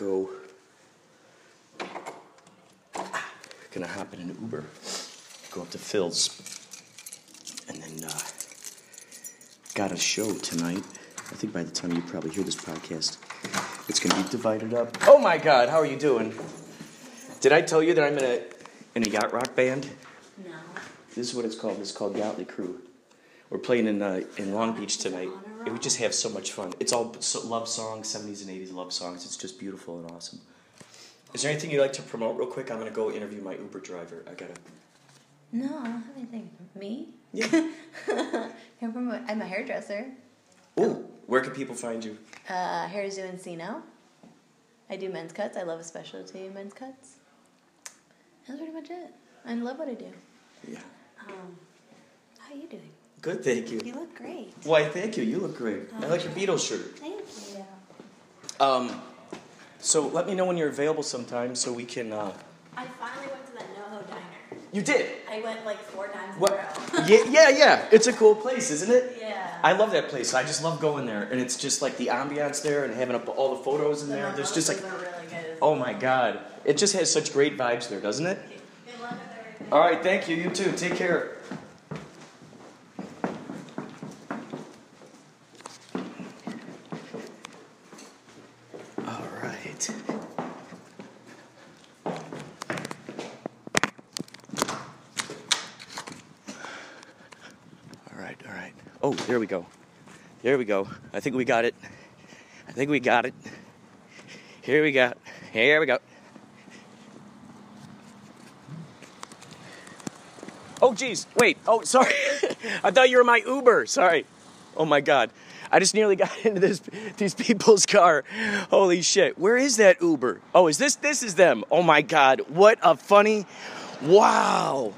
go. Gonna hop in an Uber, go up to Phil's, and then uh, got a show tonight. I think by the time you probably hear this podcast, it's gonna be divided up. Oh my God, how are you doing? Did I tell you that I'm in a in a yacht rock band? No. This is what it's called. It's called Yachtley Crew. We're playing in uh, in Long Beach tonight, and we just have so much fun. It's all so, love songs, seventies and eighties love songs. It's just beautiful and awesome. Is there anything you'd like to promote real quick? I'm gonna go interview my Uber driver. I gotta. No, I don't have anything. Me? Yeah. Here from I'm a hairdresser. Ooh, where can people find you? Uh, Hair Zoo Encino. I do men's cuts. I love a specialty in men's cuts. That's pretty much it. I love what I do. Yeah. Um, how are you doing? Good, thank you. You look great. Why, thank you. You look great. I like your Beatles shirt. Thank you. Um, so let me know when you're available sometime so we can. Uh... I finally went to that NoHo diner. You did. I went like four times in a row. yeah, yeah, yeah. It's a cool place, isn't it? yeah. I love that place. I just love going there, and it's just like the ambiance there, and having up all the photos in The there. There's just like, mimosas are really good. oh my god, it just has such great vibes there, doesn't it? Good luck with everything. All right, thank you. You too. Take care. All right. All right, all right. Oh, there we go. There we go. I think we got it. I think we got it. Here we go. Here we go. Oh, geez. Wait. Oh, sorry. I thought you were my Uber. Sorry. Oh, my God. I just nearly got into this these people's car. Holy shit. Where is that Uber? Oh, is this this is them? Oh my god. What a funny Wow.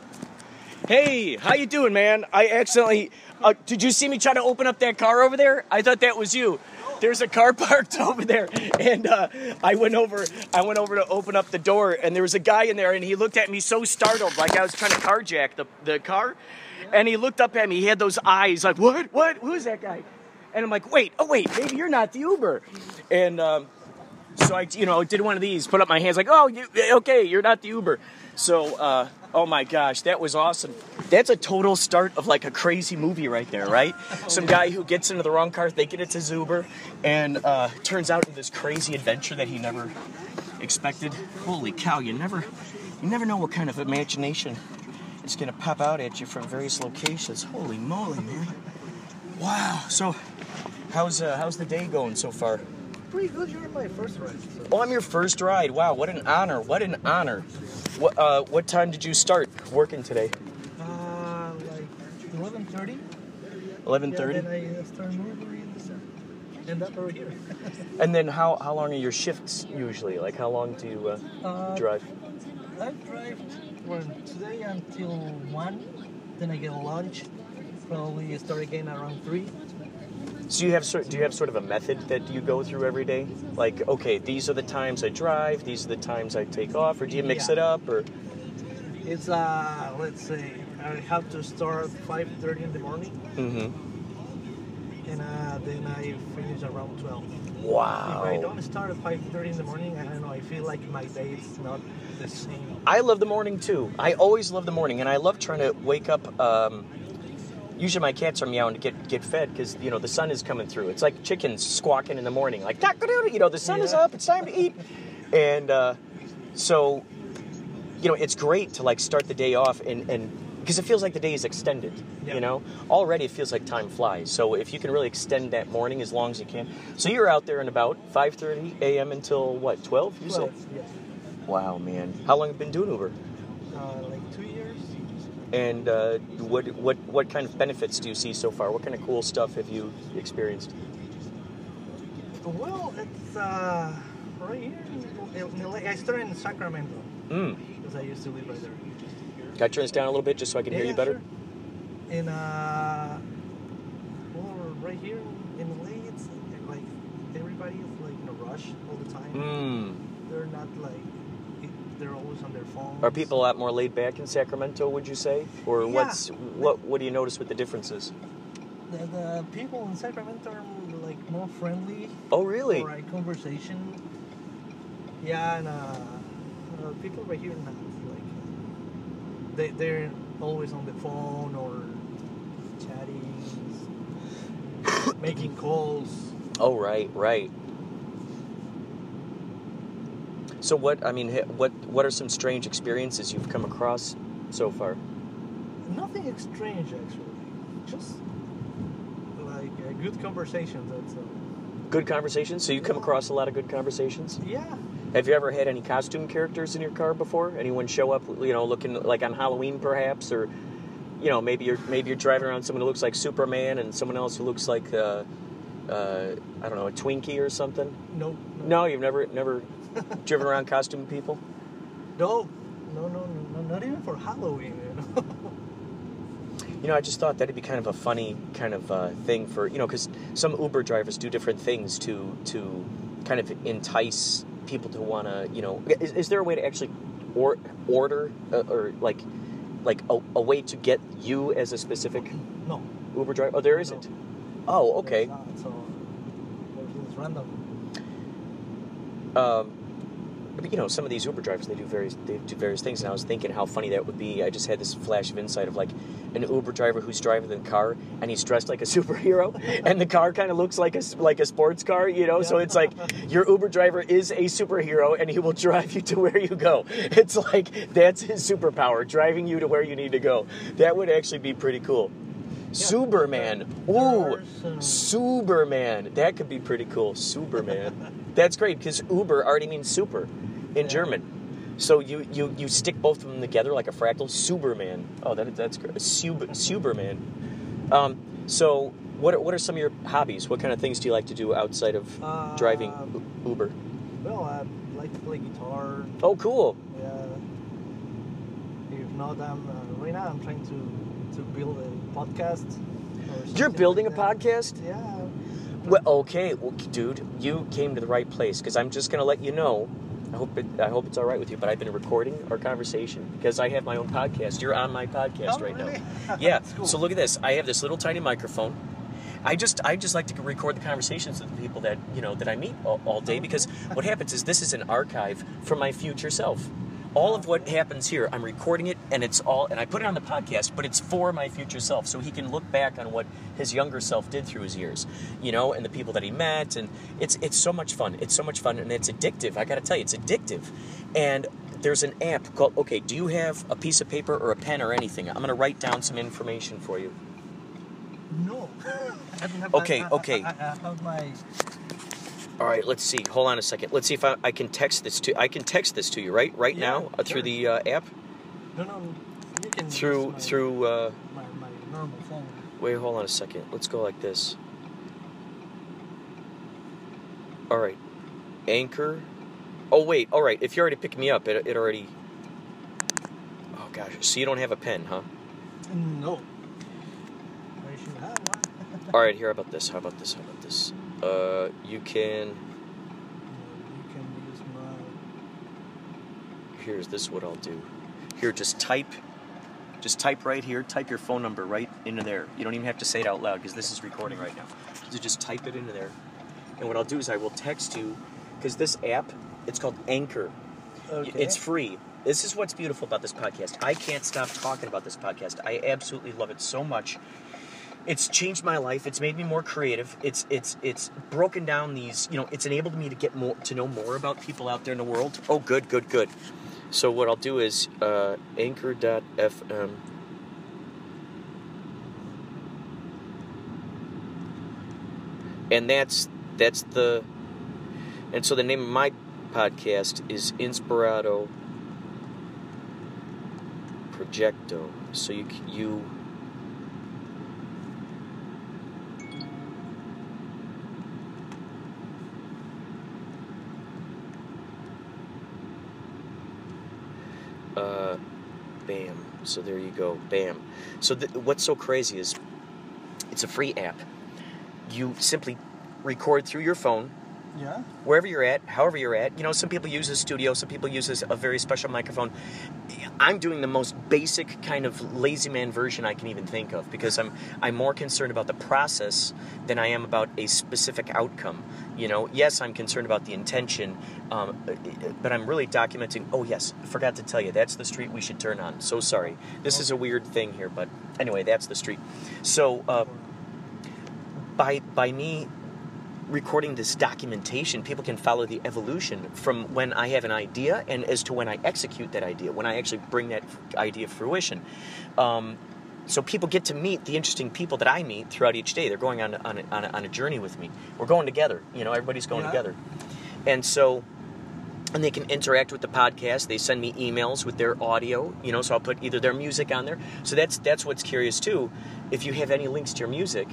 Hey, how you doing, man? I accidentally uh, did you see me try to open up that car over there? I thought that was you. There's a car parked over there, and uh, I went over. I went over to open up the door, and there was a guy in there, and he looked at me so startled, like I was trying to carjack the the car. And he looked up at me. He had those eyes, like what? What? Who is that guy? And I'm like, wait, oh wait, maybe you're not the Uber. And um, so I, you know, did one of these, put up my hands, like, oh, you, okay, you're not the Uber. So, uh, oh my gosh, that was awesome. That's a total start of like a crazy movie right there, right? Some guy who gets into the wrong car, thinking it's his Uber, and uh, turns out in this crazy adventure that he never expected. Holy cow, you never, you never know what kind of imagination is gonna pop out at you from various locations. Holy moly, man! Wow. So, how's uh, how's the day going so far? Pretty good. You're my first ride. So. Oh, I'm your first ride. Wow, what an honor! What an honor! What uh, what time did you start working today? Uh, like 11:30. Eleven Yeah, thirty. then I uh, start moving and end up over here. And then how how long are your shifts usually? Like how long do you uh, Uh, drive? I drive from today until one. Then I get lunch. Probably start again around three. So you have sort do you have sort of a method that you go through every day? Like okay, these are the times I drive. These are the times I take off, or do you mix Yeah. it up? Or It's uh, let's say I have to start 5:30 in the morning, mm-hmm. and uh, then I finish around 12. wow. If I don't start at 5:30 in the morning, I don't know. I feel like my day is not the same. I love the morning too. I always love the morning, and I love trying to wake up. Um, usually, my cats are meowing to get get fed because you know the sun is coming through. It's like chickens squawking in the morning, like you know the sun is up. It's time to eat, and uh, so you know it's great to like start the day off and and because it feels like the day is extended. Yeah. You know, already it feels like time flies. So if you can really extend that morning as long as you can. So you're out there in about 5:30 a.m. until what 12? You 12, said. yes. Wow, man. How long have you been doing Uber? Uh, like. And uh, what what what kind of benefits do you see so far? What kind of cool stuff have you experienced? Well, it's uh, right here. in- in LA. I started in Sacramento Mm. because I used to live right there. Can I turn this down a little bit just so I can hear you better? sure. And uh, well, right here in LA, it's like everybody is like in a rush all the time. Mm. They're not like they're always on their phones. Are people a lot more laid back in Sacramento? Would you say, or Yeah. what's what what do you notice with the differences? The, the people in Sacramento are like more friendly Oh, really? a conversation. Yeah, and uh, uh, people right here not like they they're always on the phone or chatting, making calls. Oh, right, right. So what? I mean, what what are some strange experiences you've come across so far? Nothing strange actually, just like a good conversation. That's Good conversations. So you come across a lot of good conversations. yeah. Have you ever had any costume characters in your car before? Anyone show up, you know, looking like on Halloween perhaps, or you know, maybe you're maybe you're driving around someone who looks like Superman and someone else who looks like uh, uh, I don't know, a Twinkie or something. No. No, you've never never driven around costume people. No. No. No. No. Not even for Halloween. You know. You know, I just thought that'd be kind of a funny kind of uh, thing for you know, because some Uber drivers do different things to to kind of entice people to want to you know. Is, is there a way to actually or order uh, or like like a, a way to get you as a specific no. Uber driver? Oh, there isn't. Oh, okay. There's not, so everything's random. Um, you know, some of these Uber drivers they do various they do various things, and I was thinking how funny that would be. I just had this flash of insight of like an Uber driver who's driving the car and he's dressed like a superhero, and the car kind of looks like a like a sports car, you know. So it's like your Uber driver is a superhero, and he will drive you to where you go. It's like that's his superpower, driving you to where you need to go. That would actually be pretty cool. Superman. Ooh, Superman. That could be pretty cool. Superman. That's great because Uber already means super in Yeah. German. So you, you, you stick both of them together like a fractal. Superman. Oh, that, that's great. Sub, Superman. Um, so what are, what are some of your hobbies? What kind of things do you like to do outside of Uh, driving Uber? Well, I like to play guitar. Oh, cool. Yeah. If not, I'm uh, right now. I'm trying to to build a podcast. You're building a like that. podcast? Yeah. Well, okay, well, dude, you came to the right place because I'm just gonna let you know. I hope it, I hope it's all right with you, but I've been recording our conversation because I have my own podcast. You're on my podcast Oh, right really? now. Yeah. Cool. So look at this. I have this little tiny microphone. I just I just like to record the conversations with the people that you know that I meet all, all day mm-hmm. because what happens is this is an archive for my future self. All of what happens here, I'm recording it, and it's all, and I put it on the podcast, but it's for my future self, so he can look back on what his younger self did through his years, you know, and the people that he met, and it's it's so much fun. It's so much fun, and it's addictive. I got to tell you, it's addictive. And there's an app called. Okay, do you have a piece of paper or a pen or anything? I'm gonna write down some information for you. No. Have Okay, I, okay. I, I have my. All right, let's see. Hold on a second. Let's see if I, I can text this to. I can text this to you, right? Right Yeah, now uh, through the uh, app. No, no. You can Through my, through. Uh, my, my normal phone. wait, hold on a second. Let's go like this. All right, Anchor. Oh wait. All right. If you already picked me up, it, it already. Oh gosh. So you don't have a pen, huh? No. I should have one. All right. Here. How about this? How about this? How about this? Uh, you can. you can use my. Here's this. What I'll do. Here, just type. Just type right here. Type your phone number right into there. You don't even have to say it out loud because this is recording right now. So just type it into there. And what I'll do is I will text you because this app, it's called Anchor. Okay. It's free. This is what's beautiful about this podcast. I can't stop talking about this podcast. I absolutely love it so much. It's changed my life. It's made me more creative. It's it's it's broken down these, you know, it's enabled me to get more to know more about people out there in the world. Oh, good, good, good. So what I'll do is uh, anchor.fm and that's that's the and so the name of my podcast is Inspirado Projecto. So you you uh bam. So there you go. Bam. So th- what's so crazy is it's a free app. You simply record through your phone Yeah. wherever you're at, however you're at. You know, some people use a studio, some people use a very special microphone. I'm doing the most basic kind of lazy man version I can even think of because I'm I'm more concerned about the process than I am about a specific outcome. You know, yes, I'm concerned about the intention, um, but I'm really documenting. Oh yes, forgot to tell you that's the street we should turn on. So sorry. This is a weird thing here, but anyway, that's the street. So uh, by by me recording this documentation, people can follow the evolution from when I have an idea and as to when I execute that idea, when I actually bring that idea to fruition. Um, so people get to meet the interesting people that I meet throughout each day. They're going on on a, on a, on a journey with me. We're going together. You know, everybody's going Yeah. together, and so. And they can interact with the podcast. They send me emails with their audio, you know. So I'll put either their music on there. So that's that's what's curious too. If you have any links to your music,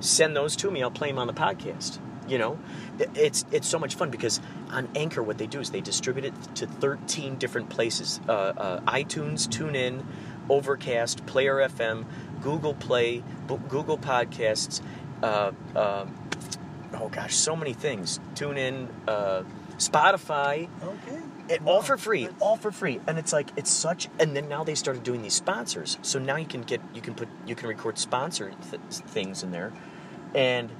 send those to me. I'll play them on the podcast. You know, it's it's so much fun because on Anchor, what they do is they distribute it to 13 different places: uh, uh, iTunes, TuneIn, Overcast, Player FM, Google Play, B- Google Podcasts. Uh, uh, oh gosh, so many things. TuneIn, uh, Spotify. Okay. It, all for free, that's- all for free, and it's like it's such. And then now they started doing these sponsors, so now you can get you can put you can record sponsor th- things in there, and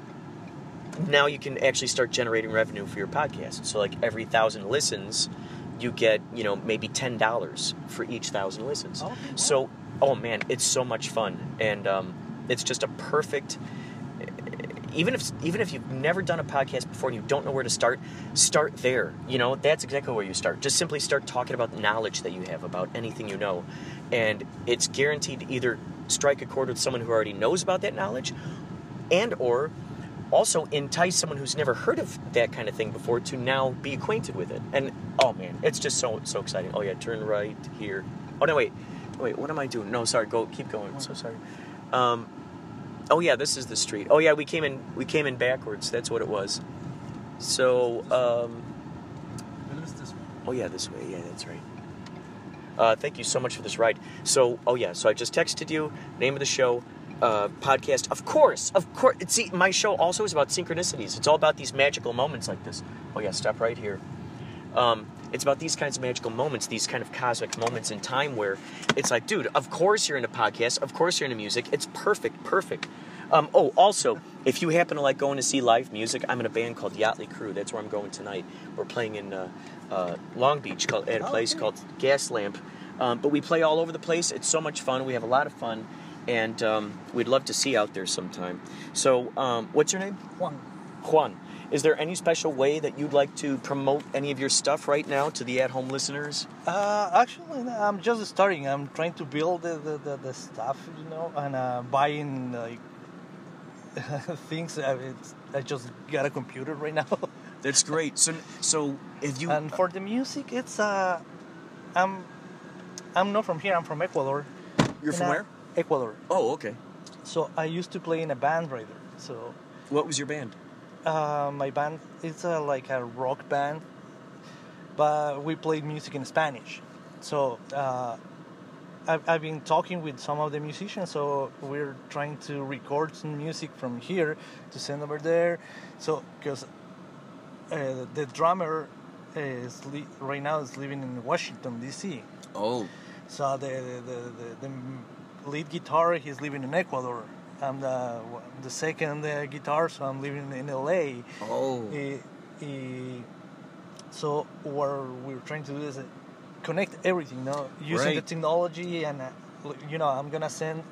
now you can actually start generating revenue for your podcast. So like every thousand listens, you get you know maybe ten dollars for each thousand listens. Okay. So oh man, it's so much fun, and um, it's just a perfect even if even if you've never done a podcast before and you don't know where to start, start there. You know, that's exactly where you start. Just simply start talking about the knowledge that you have about anything you know. And it's guaranteed to either strike a chord with someone who already knows about that knowledge and or also entice someone who's never heard of that kind of thing before to now be acquainted with it. And oh man, it's just so so exciting. Oh yeah, turn right here. Oh no, wait. Wait, what am I doing? No, sorry. Go keep going. So sorry. Um Oh yeah, this is the street. Oh yeah, we came in we came in backwards. That's what it was. So, um oh yeah, this way. Yeah, that's right. Uh, thank you so much for this ride. So, oh yeah, so I just texted you name of the show, uh, podcast. Of course, of course. See, my show also is about synchronicities. It's all about these magical moments like this. Oh yeah, stop right here. Um, it's about these kinds of magical moments, these kind of cosmic moments in time where it's like, dude, of course you're in a podcast, of course you're into music. It's perfect, perfect. Um, oh, also, if you happen to like going to see live music, I'm in a band called Yachtley Crew. That's where I'm going tonight. We're playing in uh, uh, Long Beach called, at a Oh, place okay. called Gaslamp. Um, but we play all over the place. It's so much fun. We have a lot of fun, and um, we'd love to see you out there sometime. So, um, what's your name? Juan. Juan. Is there any special way that you'd like to promote any of your stuff right now to the at-home listeners? Uh, actually, I'm just starting. I'm trying to build the, the, the, the stuff, you know, and uh, buying like things. I, it's, I just got a computer right now. That's great. So, so if you and for the music, it's uh, I'm I'm not from here. I'm from Ecuador. you're And, from uh, where? Ecuador. Oh, okay. So I used to play in a band right there. So What was your band? uh, my band it's uh, like a rock band, but we played music in Spanish. So uh, I've, I've been talking with some of the musicians. So we're trying to record some music from here to send over there. So because uh, the drummer is li- right now is living in Washington D.C. Oh, So the the, the, the, the lead guitar he's living in Ecuador. I'm the the second uh, guitar, so I'm living in LA. oh. Eh, eh, so what we're trying to do is uh, connect everything, you know, using the technology and uh, you know I'm gonna send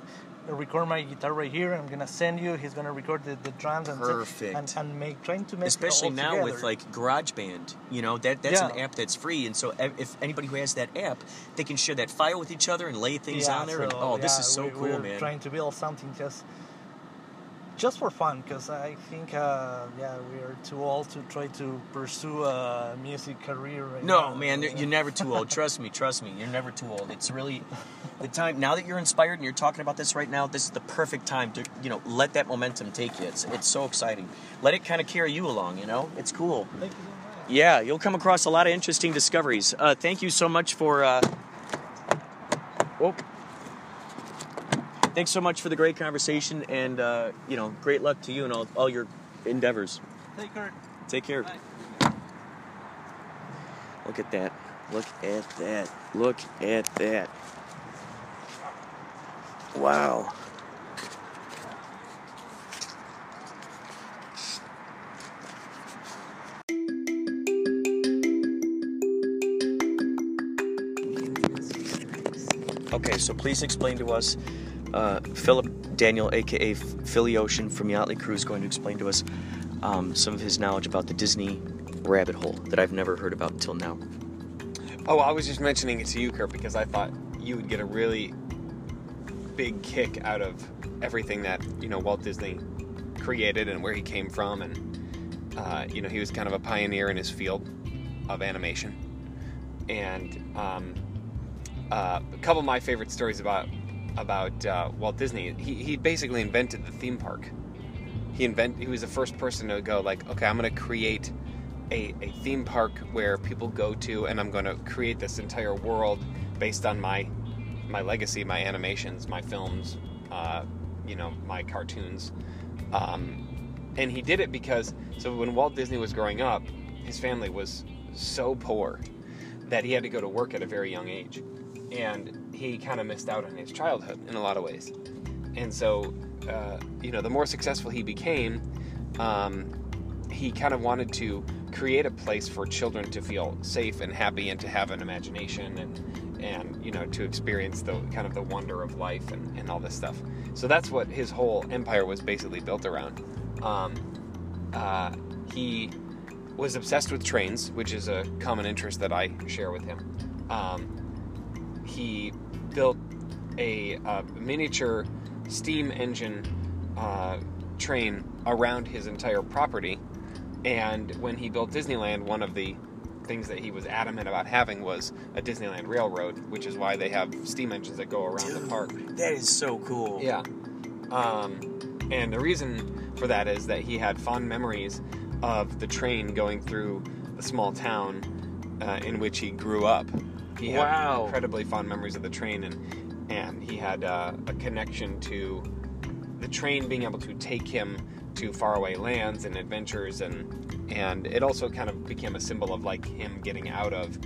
record my guitar right here. I'm gonna send you. He's gonna record the, the drums and Perfect. and, and make trying to make it Especially all now with together. like GarageBand, you know that that's an app that's free, and so if anybody who has that app, they can share that file with each other and lay things Yeah, on there. and so, oh, this is so we- cool, man. Trying to build something just just for fun, because I think uh, yeah we are too old to try to pursue a music career. Right now. No, now. man, you're never too old. Trust me, trust me. You're never too old. It's really the time now that you're inspired and you're talking about this right now. This is the perfect time to you know let that momentum take you. It's it's so exciting. Let it kind of carry you along. You know, it's cool. Thank you. Yeah, you'll come across a lot of interesting discoveries. Uh, thank you so much for. Uh, oh. Thanks so much for the great conversation, and uh, you know, great luck to you and all, all your endeavors. Take care. Take care. Look at that. Look at that. Look at that. Wow. Okay, so please explain to us. Uh, Philip Daniel, aka Philly Ocean from Yachtley Crew, is going to explain to us um, some of his knowledge about the Disney rabbit hole that I've never heard about until now. Oh, I was just mentioning it to you, Kurt, because I thought you would get a really big kick out of everything that you know Walt Disney created and where he came from, and uh, you know he was kind of a pioneer in his field of animation. And um, uh, a couple of my favorite stories about about uh, Walt Disney, he, he basically invented the theme park. He invent he was the first person to go like, okay, I'm going to create a, a theme park where people go to, and I'm going to create this entire world based on my my legacy, my animations, my films, uh, you know, my cartoons. Um, and he did it because so when Walt Disney was growing up, his family was so poor that he had to go to work at a very young age, and he kind of missed out on his childhood in a lot of ways. And so, uh, you know, the more successful he became, um, he kind of wanted to create a place for children to feel safe and happy and to have an imagination and and you know to experience the kind of the wonder of life and, and all this stuff. So that's what his whole empire was basically built around. Um, uh, he was obsessed with trains which is a common interest that i share with him. Um, he built a, a miniature steam engine uh, train around his entire property and when he built Disneyland, one of the things that he was adamant about having was a Disneyland Railroad, which is why they have steam engines that go around the park. That is so cool. Yeah. Um, and the reason for that is that he had fond memories of the train going through a small town uh, in which he grew up. He had Wow. incredibly fond memories of the train, and and he had uh, a connection to the train being able to take him to faraway lands and adventures, and and it also kind of became a symbol of like him getting out of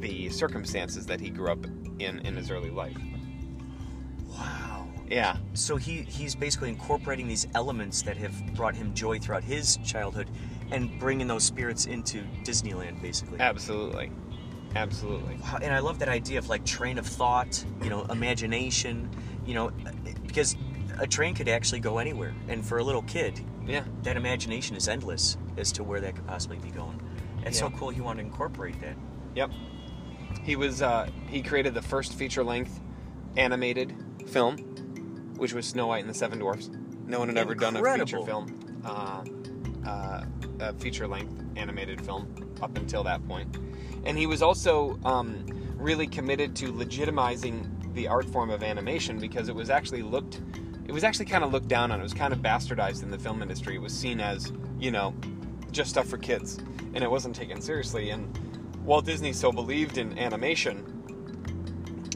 the circumstances that he grew up in in his early life. Wow. Yeah. So he he's basically incorporating these elements that have brought him joy throughout his childhood, and bringing those spirits into Disneyland, basically. Absolutely. Absolutely. Wow, and I love that idea of like train of thought, you know, imagination, you know, because a train could actually go anywhere, and for a little kid, Yeah. that imagination is endless as to where that could possibly be going. It's so cool he wanted to incorporate that. Yep. He was uh, he created the first feature length animated film, which was Snow White and the Seven Dwarfs. No one had ever done a feature film, uh, uh, a feature length animated film up until that point. And he was also um, really committed to legitimizing the art form of animation because it was actually looked it was actually kind of looked down on. It was kind of bastardized in the film industry. It was seen as, you know, just stuff for kids, and it wasn't taken seriously. And Walt Disney so believed in animation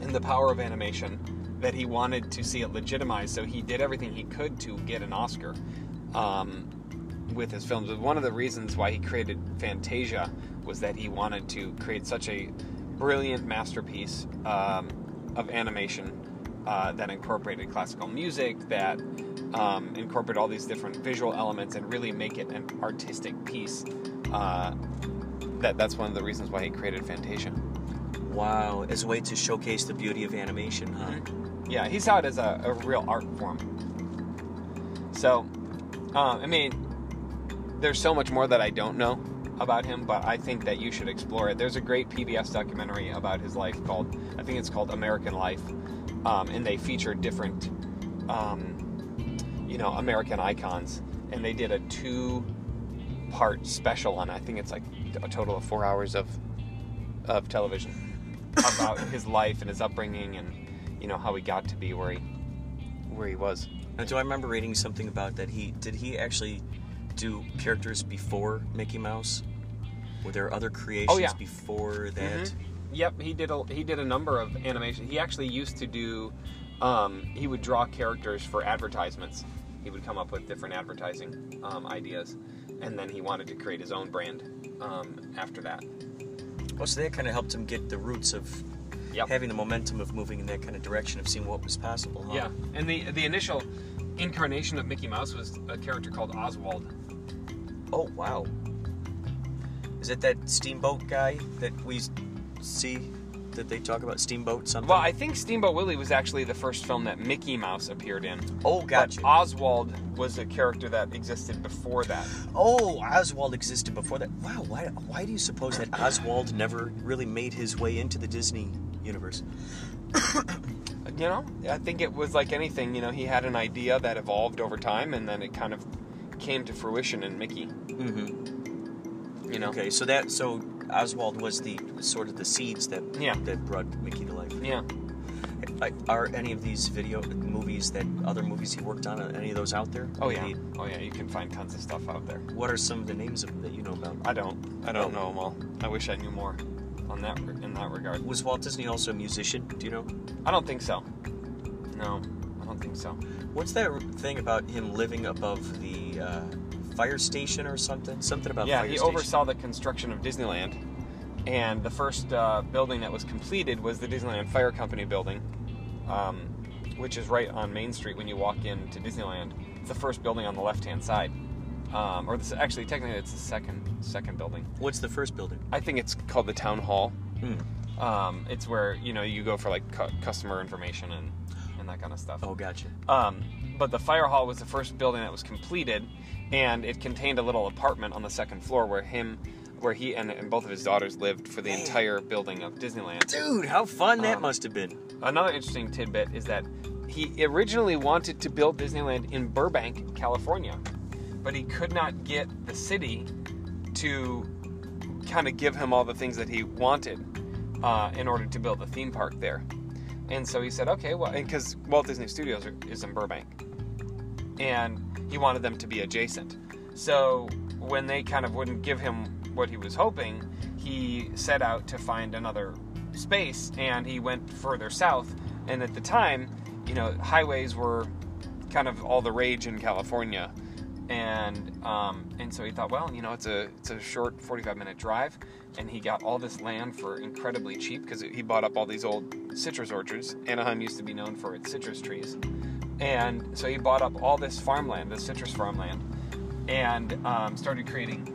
and the power of animation that he wanted to see it legitimized. So he did everything he could to get an Oscar um, with his films. One of the reasons why he created Fantasia was that he wanted to create such a brilliant masterpiece um, of animation uh, that incorporated classical music, that um, incorporated all these different visual elements, and really make it an artistic piece. Uh, that that's one of the reasons why he created Fantasia. Wow, as a way to showcase the beauty of animation, huh? Yeah, he saw it as a, a real art form. So, uh, I mean, there's so much more that I don't know about him, but I think that you should explore it. There's a great PBS documentary about his life called, I think it's called American Life, um, and they feature different, um, you know, American icons, and they did a two-part special on. I think it's like a total of four hours of of television about his life and his upbringing and you know how he got to be where he where he was. Now, do I remember reading something about that? He did he actually do characters before Mickey Mouse? Were there other creations Oh, yeah. before that? Yep, he did a he did a number of animation. He actually used to do um, he would draw characters for advertisements. He would come up with different advertising um, ideas, and then he wanted to create his own brand um, after that. Oh, so that kind of helped him get the roots of Yep. having the momentum of moving in that kind of direction of seeing what was possible. huh? Yeah, and the the initial incarnation of Mickey Mouse was a character called Oswald. Oh wow. Is it that steamboat guy that we see that they talk about steamboat something? Well, I think Steamboat Willie was actually the first film that Mickey Mouse appeared in. oh, gotcha. But Oswald was a character that existed before that. oh, Oswald existed before that. Wow. Why? Why do you suppose that Oswald never really made his way into the Disney universe? You know, I think it was like anything. You know, he had an idea that evolved over time, and then it kind of came to fruition in Mickey. Mm-hmm. You know. Okay, so that so Oswald was the sort of the seeds that Yeah. that brought Mickey to life. Yeah. Are any of these video movies that other movies he worked on? Any of those out there? Oh yeah. Oh yeah. You can find tons of stuff out there. What are some of the names of them that you know about? I don't. I don't Oh. know them all. I wish I knew more on that in that regard. Was Walt Disney also a musician? Do you know? I don't think so. No, I don't think so. What's that thing about him living above the uh, fire station or something? Something about yeah, he station. oversaw the construction of Disneyland, and the first uh, building that was completed was the Disneyland Fire Company building, um, which is right on Main Street when you walk into Disneyland. It's the first building on the left-hand side, um, or this, actually, technically, it's the second second building. What's the first building? I think it's called the Town Hall. Hmm. Um, it's where you know you go for like cu- customer information and and that kind of stuff. Oh, gotcha. Um, but the fire hall was the first building that was completed, and it contained a little apartment on the second floor where him, where he and, and both of his daughters lived for the Man. entire building of Disneyland. Dude, how fun that Um, must have been. Another interesting tidbit is that he originally wanted to build Disneyland in Burbank, California, but he could not get the city to kind of give him all the things that he wanted uh, in order to build a theme park there. And so he said, okay, well, because Walt Disney Studios are, is in Burbank, and he wanted them to be adjacent. So when they kind of wouldn't give him what he was hoping, he set out to find another space, and he went further south. And at the time, you know, highways were kind of all the rage in California, and um, and so he thought, well, you know, it's a it's a short 45 minute drive, and he got all this land for incredibly cheap because he bought up all these old citrus orchards. Anaheim used to be known for its citrus trees, and so he bought up all this farmland, this citrus farmland, and um, started creating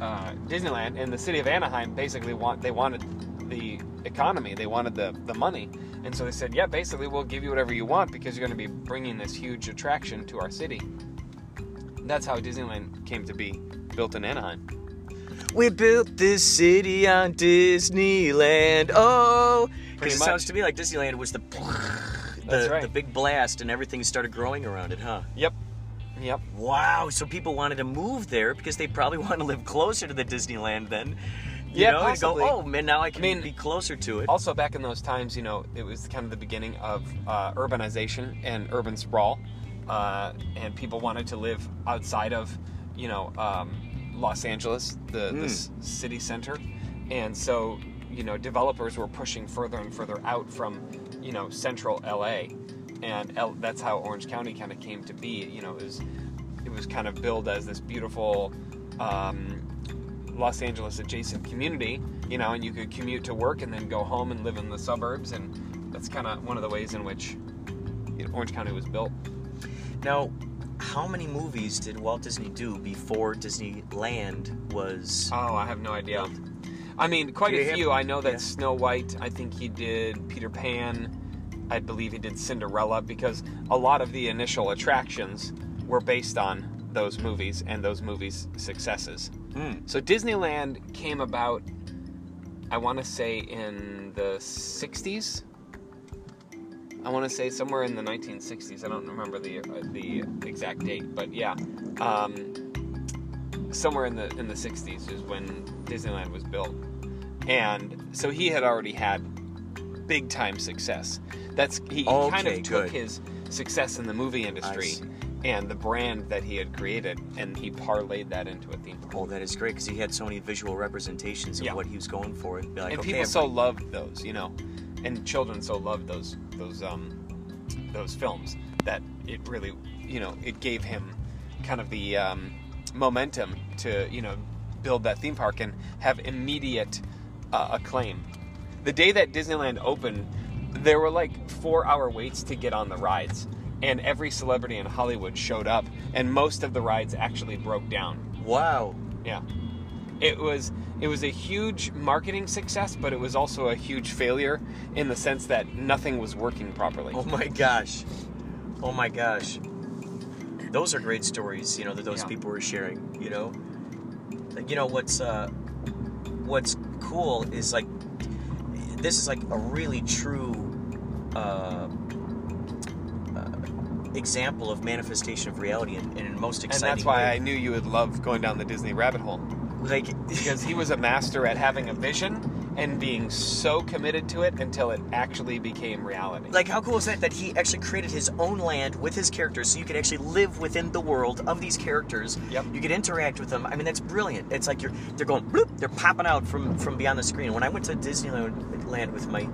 uh, Disneyland. And the city of Anaheim basically want they wanted the economy, they wanted the the money, and so they said, yeah, basically we'll give you whatever you want because you're going to be bringing this huge attraction to our city. That's how Disneyland came to be, built in Anaheim. We built this city on Disneyland. Oh, because it much. sounds to me like Disneyland was the the, right. the big blast, and everything started growing around it, huh? Yep, yep. Wow. So people wanted to move there because they probably want to live closer to the Disneyland then. You Yeah, know, and possibly. go, oh man, now I can mean, be closer to it. Also, back in those times, you know, it was kind of the beginning of uh, urbanization and urban sprawl, uh, and people wanted to live outside of, you know, um, Los Angeles, the, the s- city center, and so, you know, developers were pushing further and further out from, you know, central LA, and L- that's how Orange County kind of came to be. You know, it was, it was kind of billed as this beautiful. Um, Los Angeles adjacent community, you know, and you could commute to work and then go home and live in the suburbs, and that's kind of one of the ways in which you know, Orange County was built. Now, how many movies did Walt Disney do before Disneyland was? Oh, I have no idea. I mean, quite a few. I know that yeah. Snow White. I think he did Peter Pan. I believe he did Cinderella because a lot of the initial attractions were based on those movies and those movies' successes. Hmm. So Disneyland came about, I want to say in the 60s. I want to say somewhere in the 1960s. I don't remember the uh, the exact date, but yeah, um, somewhere in the in the 60s is when Disneyland was built, and so he had already had big time success. That's he, he kind Okay, of took good. his success in the movie industry and the brand that he had created, and he parlayed that into a theme park. Oh, that is great because he had so many visual representations of Yeah. what he was going for. Like, and okay, people I'm- so loved those, you know, and children so loved those those um those films that it really, you know, it gave him kind of the um, momentum to you know build that theme park and have immediate uh, acclaim. The day that Disneyland opened, there were like four-hour waits to get on the rides, and every celebrity in Hollywood showed up, and most of the rides actually broke down. Wow. Yeah. It was it was a huge marketing success, but it was also a huge failure in the sense that nothing was working properly. Oh my gosh. Oh my gosh. Those are great stories, you know, that those Yeah. people were sharing, you know. You know what's uh what's cool is like this is like a really true uh, uh example of manifestation of reality and, and in most and exciting that's why way. I knew you would love going down the Disney rabbit hole like because he was a master at having a vision and being so committed to it until it actually became reality. Like, how cool is that? That he actually created his own land with his characters, so you could actually live within the world of these characters. Yep. You could interact with them. I mean, that's brilliant. It's like you're they're going bloop, they're popping out from from beyond the screen. When I went to Disneyland land with my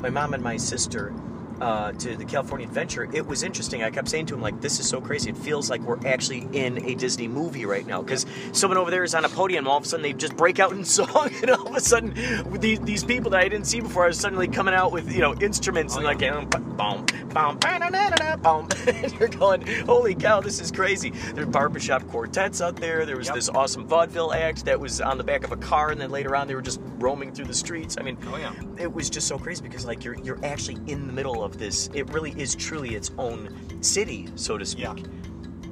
my mom and my sister. Uh, to the California Adventure, it was interesting. I kept saying to him, like, this is so crazy. It feels like we're actually in a Disney movie right now. Because someone over there is on a podium, all of a sudden they just break out in song, and all of a sudden, these, these people that I didn't see before are suddenly coming out with, you know, instruments and Oh, like, yeah. um, boom, boom, boom. and you're going, holy cow, this is crazy. There's barbershop quartets out there. There was Yep. this awesome vaudeville act that was on the back of a car, and then later on they were just roaming through the streets. I mean, Oh, yeah. it was just so crazy because like you're you're actually in the middle of this. It really is truly its own city, so to speak. Yeah.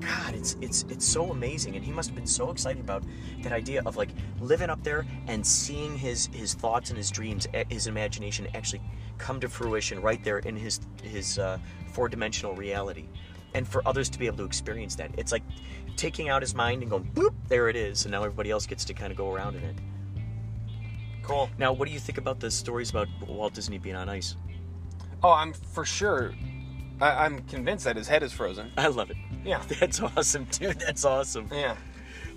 God, it's it's it's so amazing, and he must have been so excited about that idea of like living up there and seeing his his thoughts and his dreams, eh, his imagination actually come to fruition right there in his his uh, four dimensional reality, and for others to be able to experience that. It's like taking out his mind and going boop, there it is, and now everybody else gets to kind of go around in it. Cool. Now, what do you think about the stories about Walt Disney being on ice? Oh, I'm for sure. I, I'm convinced that his head is frozen. I love it. Yeah. That's awesome, dude. That's awesome. Yeah.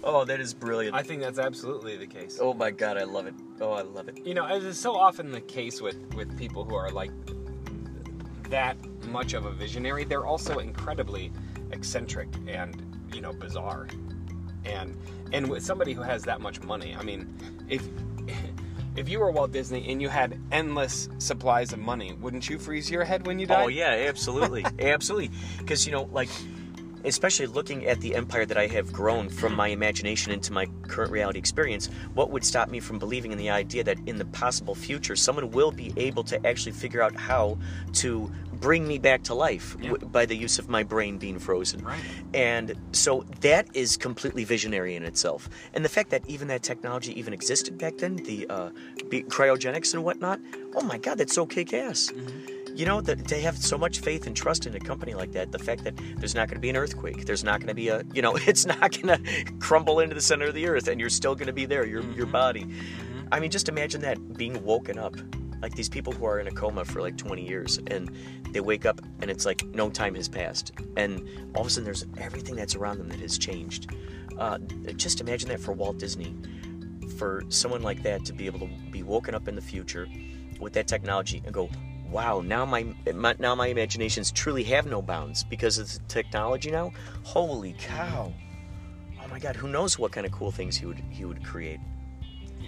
Oh, that is brilliant. I think that's absolutely the case. oh my god, I love it. Oh, I love it. You know, as is so often the case with with people who are like that much of a visionary, they're also incredibly eccentric and you know bizarre. And and with somebody who has that much money, I mean, if if you were Walt Disney and you had endless supplies of money, wouldn't you freeze your head when you die? Oh yeah, absolutely, absolutely. Because you know, like, especially looking at the empire that I have grown from my imagination into my current reality experience, what would stop me from believing in the idea that in the possible future, someone will be able to actually figure out how to bring me back to life Yeah. w- by the use of my brain being frozen. Right. And so that is completely visionary in itself. And the fact that even that technology even existed back then, the uh, be- cryogenics and whatnot, oh my God, that's so kick ass. Mm-hmm. You know, that they have so much faith and trust in a company like that. The fact that there's not going to be an earthquake, there's not going to be a, you know, it's not going to crumble into the center of the earth and you're still going to be there, your, your mm-hmm. body. Mm-hmm. I mean, just imagine that being woken up. Like these people who are in a coma for like 20 years and they wake up and it's like no time has passed. And all of a sudden there's everything that's around them that has changed. Uh, just imagine that for Walt Disney. For someone like that to be able to be woken up in the future with that technology and go, wow, now my, my now my imaginations truly have no bounds because of the technology now. Holy cow! Oh my God, who knows what kind of cool things he would he would create.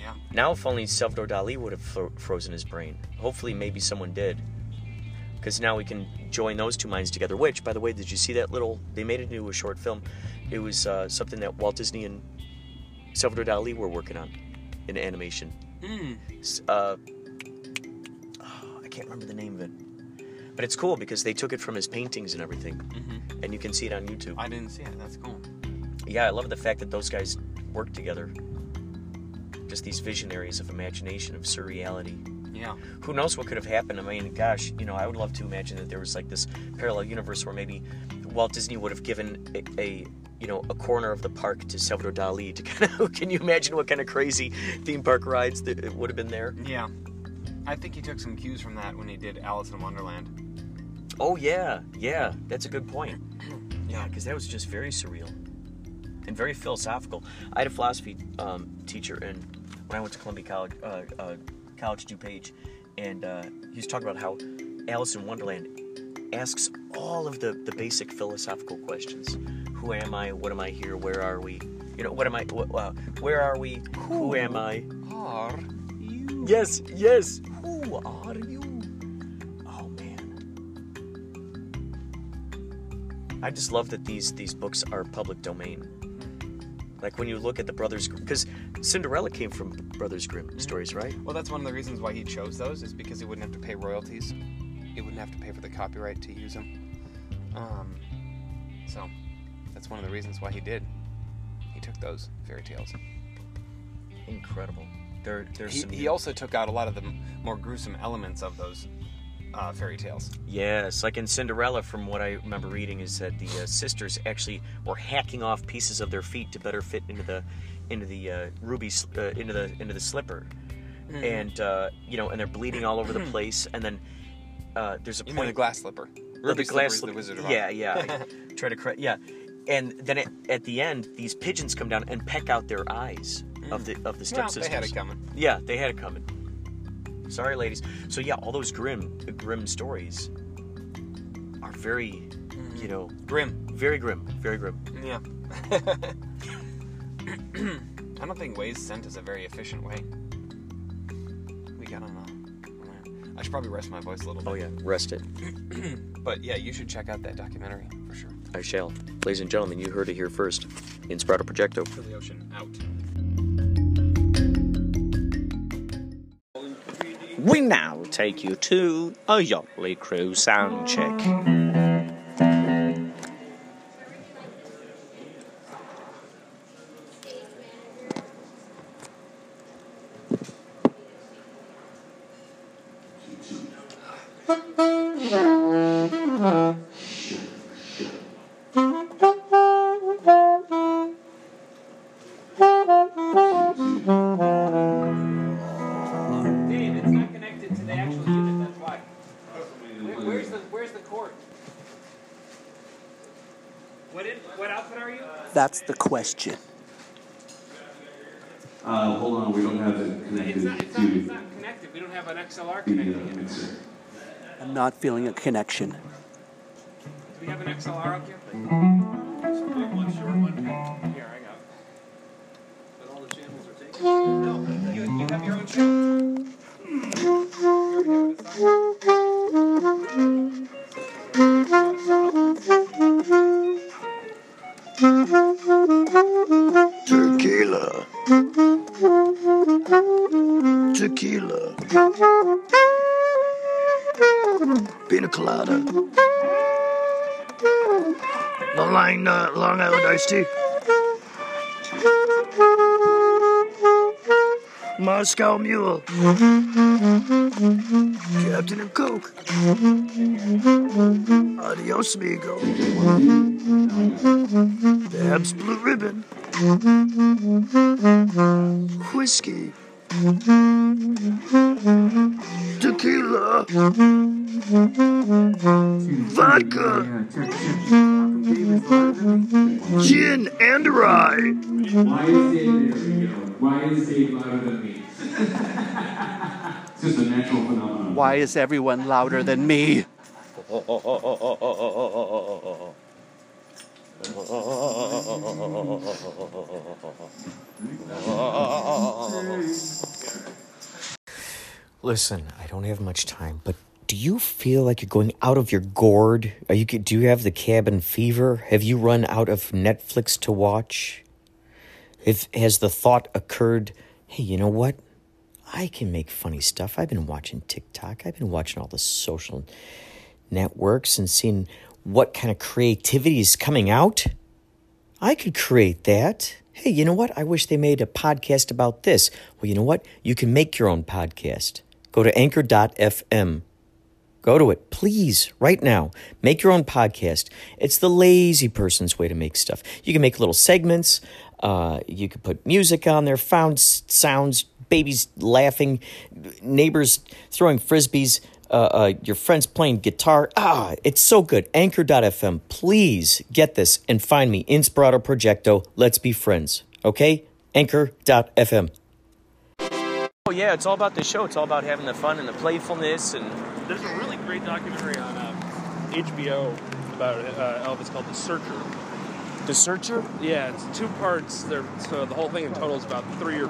Yeah. Now, if only Salvador Dali would have fro- frozen his brain. Hopefully, maybe someone did. Because now we can join those two minds together. Which, by the way, did you see that little? They made it into a short film. It was uh, something that Walt Disney and Salvador Dali were working on in animation. Mm. Uh, oh, I can't remember the name of it. But it's cool because they took it from his paintings and everything. hmm And you can see it on YouTube. I didn't see it. That's cool. Yeah, I love the fact that those guys worked together. Just these visionaries of imagination, of surreality. Yeah. who knows what could have happened? I mean, gosh, you know, I would love to imagine that there was like this parallel universe where maybe Walt Disney would have given a, a you know, a corner of the park to Salvador Dali to kind of. Can you imagine what kind of crazy theme park rides that it would have been there? Yeah. I think he took some cues from that when he did Alice in Wonderland. Oh yeah, yeah, that's a good point. Yeah, because that was just very surreal and very philosophical. I had a philosophy um, teacher, and when I went to Columbia College, uh, uh, College DuPage, and uh, he was talking about how Alice in Wonderland asks all of the, the basic philosophical questions: Who am I? What am I here? Where are we? You know, what am I? Wh- uh, where are we? Who am I? Are you? Yes, yes. Who are you? Oh man. I just love that these these books are public domain. Like when you look at the Brothers because Cinderella came from Brothers Grimm stories, right? Well, that's one of the reasons why he chose those is because he wouldn't have to pay royalties. He wouldn't have to pay for the copyright to use them. Um, so that's one of the reasons why he did. He took those fairy tales. Incredible. There, there's He, some. he also took out a lot of the more gruesome elements of those uh, fairy tales. Yes, like in Cinderella, from what I remember reading, is that the uh, sisters actually were hacking off pieces of their feet to better fit into the into the uh, ruby s- uh, into the into the slipper, Mm-hmm. and uh, you know, and they're bleeding all over the place. And then uh, there's a You point mean the glass slipper? Ruby the Slipper glass is the Wizard of Yeah, Oz. yeah. I try to correct. Yeah, and then at, at the end, these pigeons come down and peck out their eyes of the of the Well, stepsisters. they had it coming. Yeah, they had it coming. Sorry, ladies. So yeah, all those grim, grim stories are very, you know, mm-hmm. Grim. very grim, very grim. Yeah. I don't think Waze sent is a very efficient way. We got on a. I should probably rest my voice a little oh, bit. Oh yeah, rest it. But yeah, you should check out that documentary for sure. I shall. Ladies and gentlemen, you heard it here first. Inspirato Projecto. For the ocean out. We now take you to a Yachtley Crew sound check. Dave, That's the question. Uh, hold on, we don't have it connected It's not. It's not. It's not connected. We don't have an XLR the connected uh, I'm not feeling a connection. Iced tea. Moscow Mule. Captain and Coke. Adios, amigo. Pabst Blue Ribbon. Whiskey. Tequila. Vodka. Why is Dave, there we go. Why is Dave louder than me? it's just a natural phenomenon. Why is everyone louder than me? Listen, I don't have much time, but do you feel like you're going out of your gourd? Are you do you have the cabin fever? Have you run out of Netflix to watch? If has the thought occurred, hey, you know what? I can make funny stuff. I've been watching TikTok. I've been watching all the social networks and seeing what kind of creativity is coming out. I could create that. Hey, you know what? I wish they made a podcast about this. Well, you know what? You can make your own podcast. Go to anchor.fm. Go to it, please, right now. Make your own podcast. It's the lazy person's way to make stuff. You can make little segments. Uh, you could put music on there, found sounds, babies laughing, neighbors throwing frisbees, uh, uh, your friends playing guitar. Ah, it's so good. Anchor.fm. Please get this and find me, Inspirato Projecto. Let's be friends, okay? Anchor.fm. Oh yeah, it's all about the show. It's all about having the fun and the playfulness and There's a really great documentary on uh, HBO about uh, Elvis called The Searcher. The Searcher? Yeah, it's two parts. There, so the whole thing in total is about three or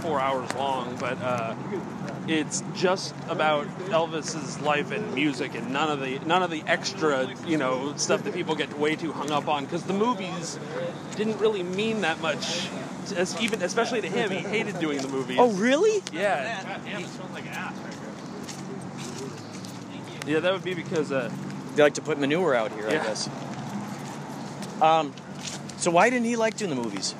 four hours long, but uh, it's just about Elvis's life and music, and none of the none of the extra, you know, stuff that people get way too hung up on. Because the movies didn't really mean that much, as even especially to him. He hated doing the movies. Oh, really? Yeah. Yeah, that would be because uh, They like to put manure out here, Yeah. I guess. Um, so why didn't he like doing the movies?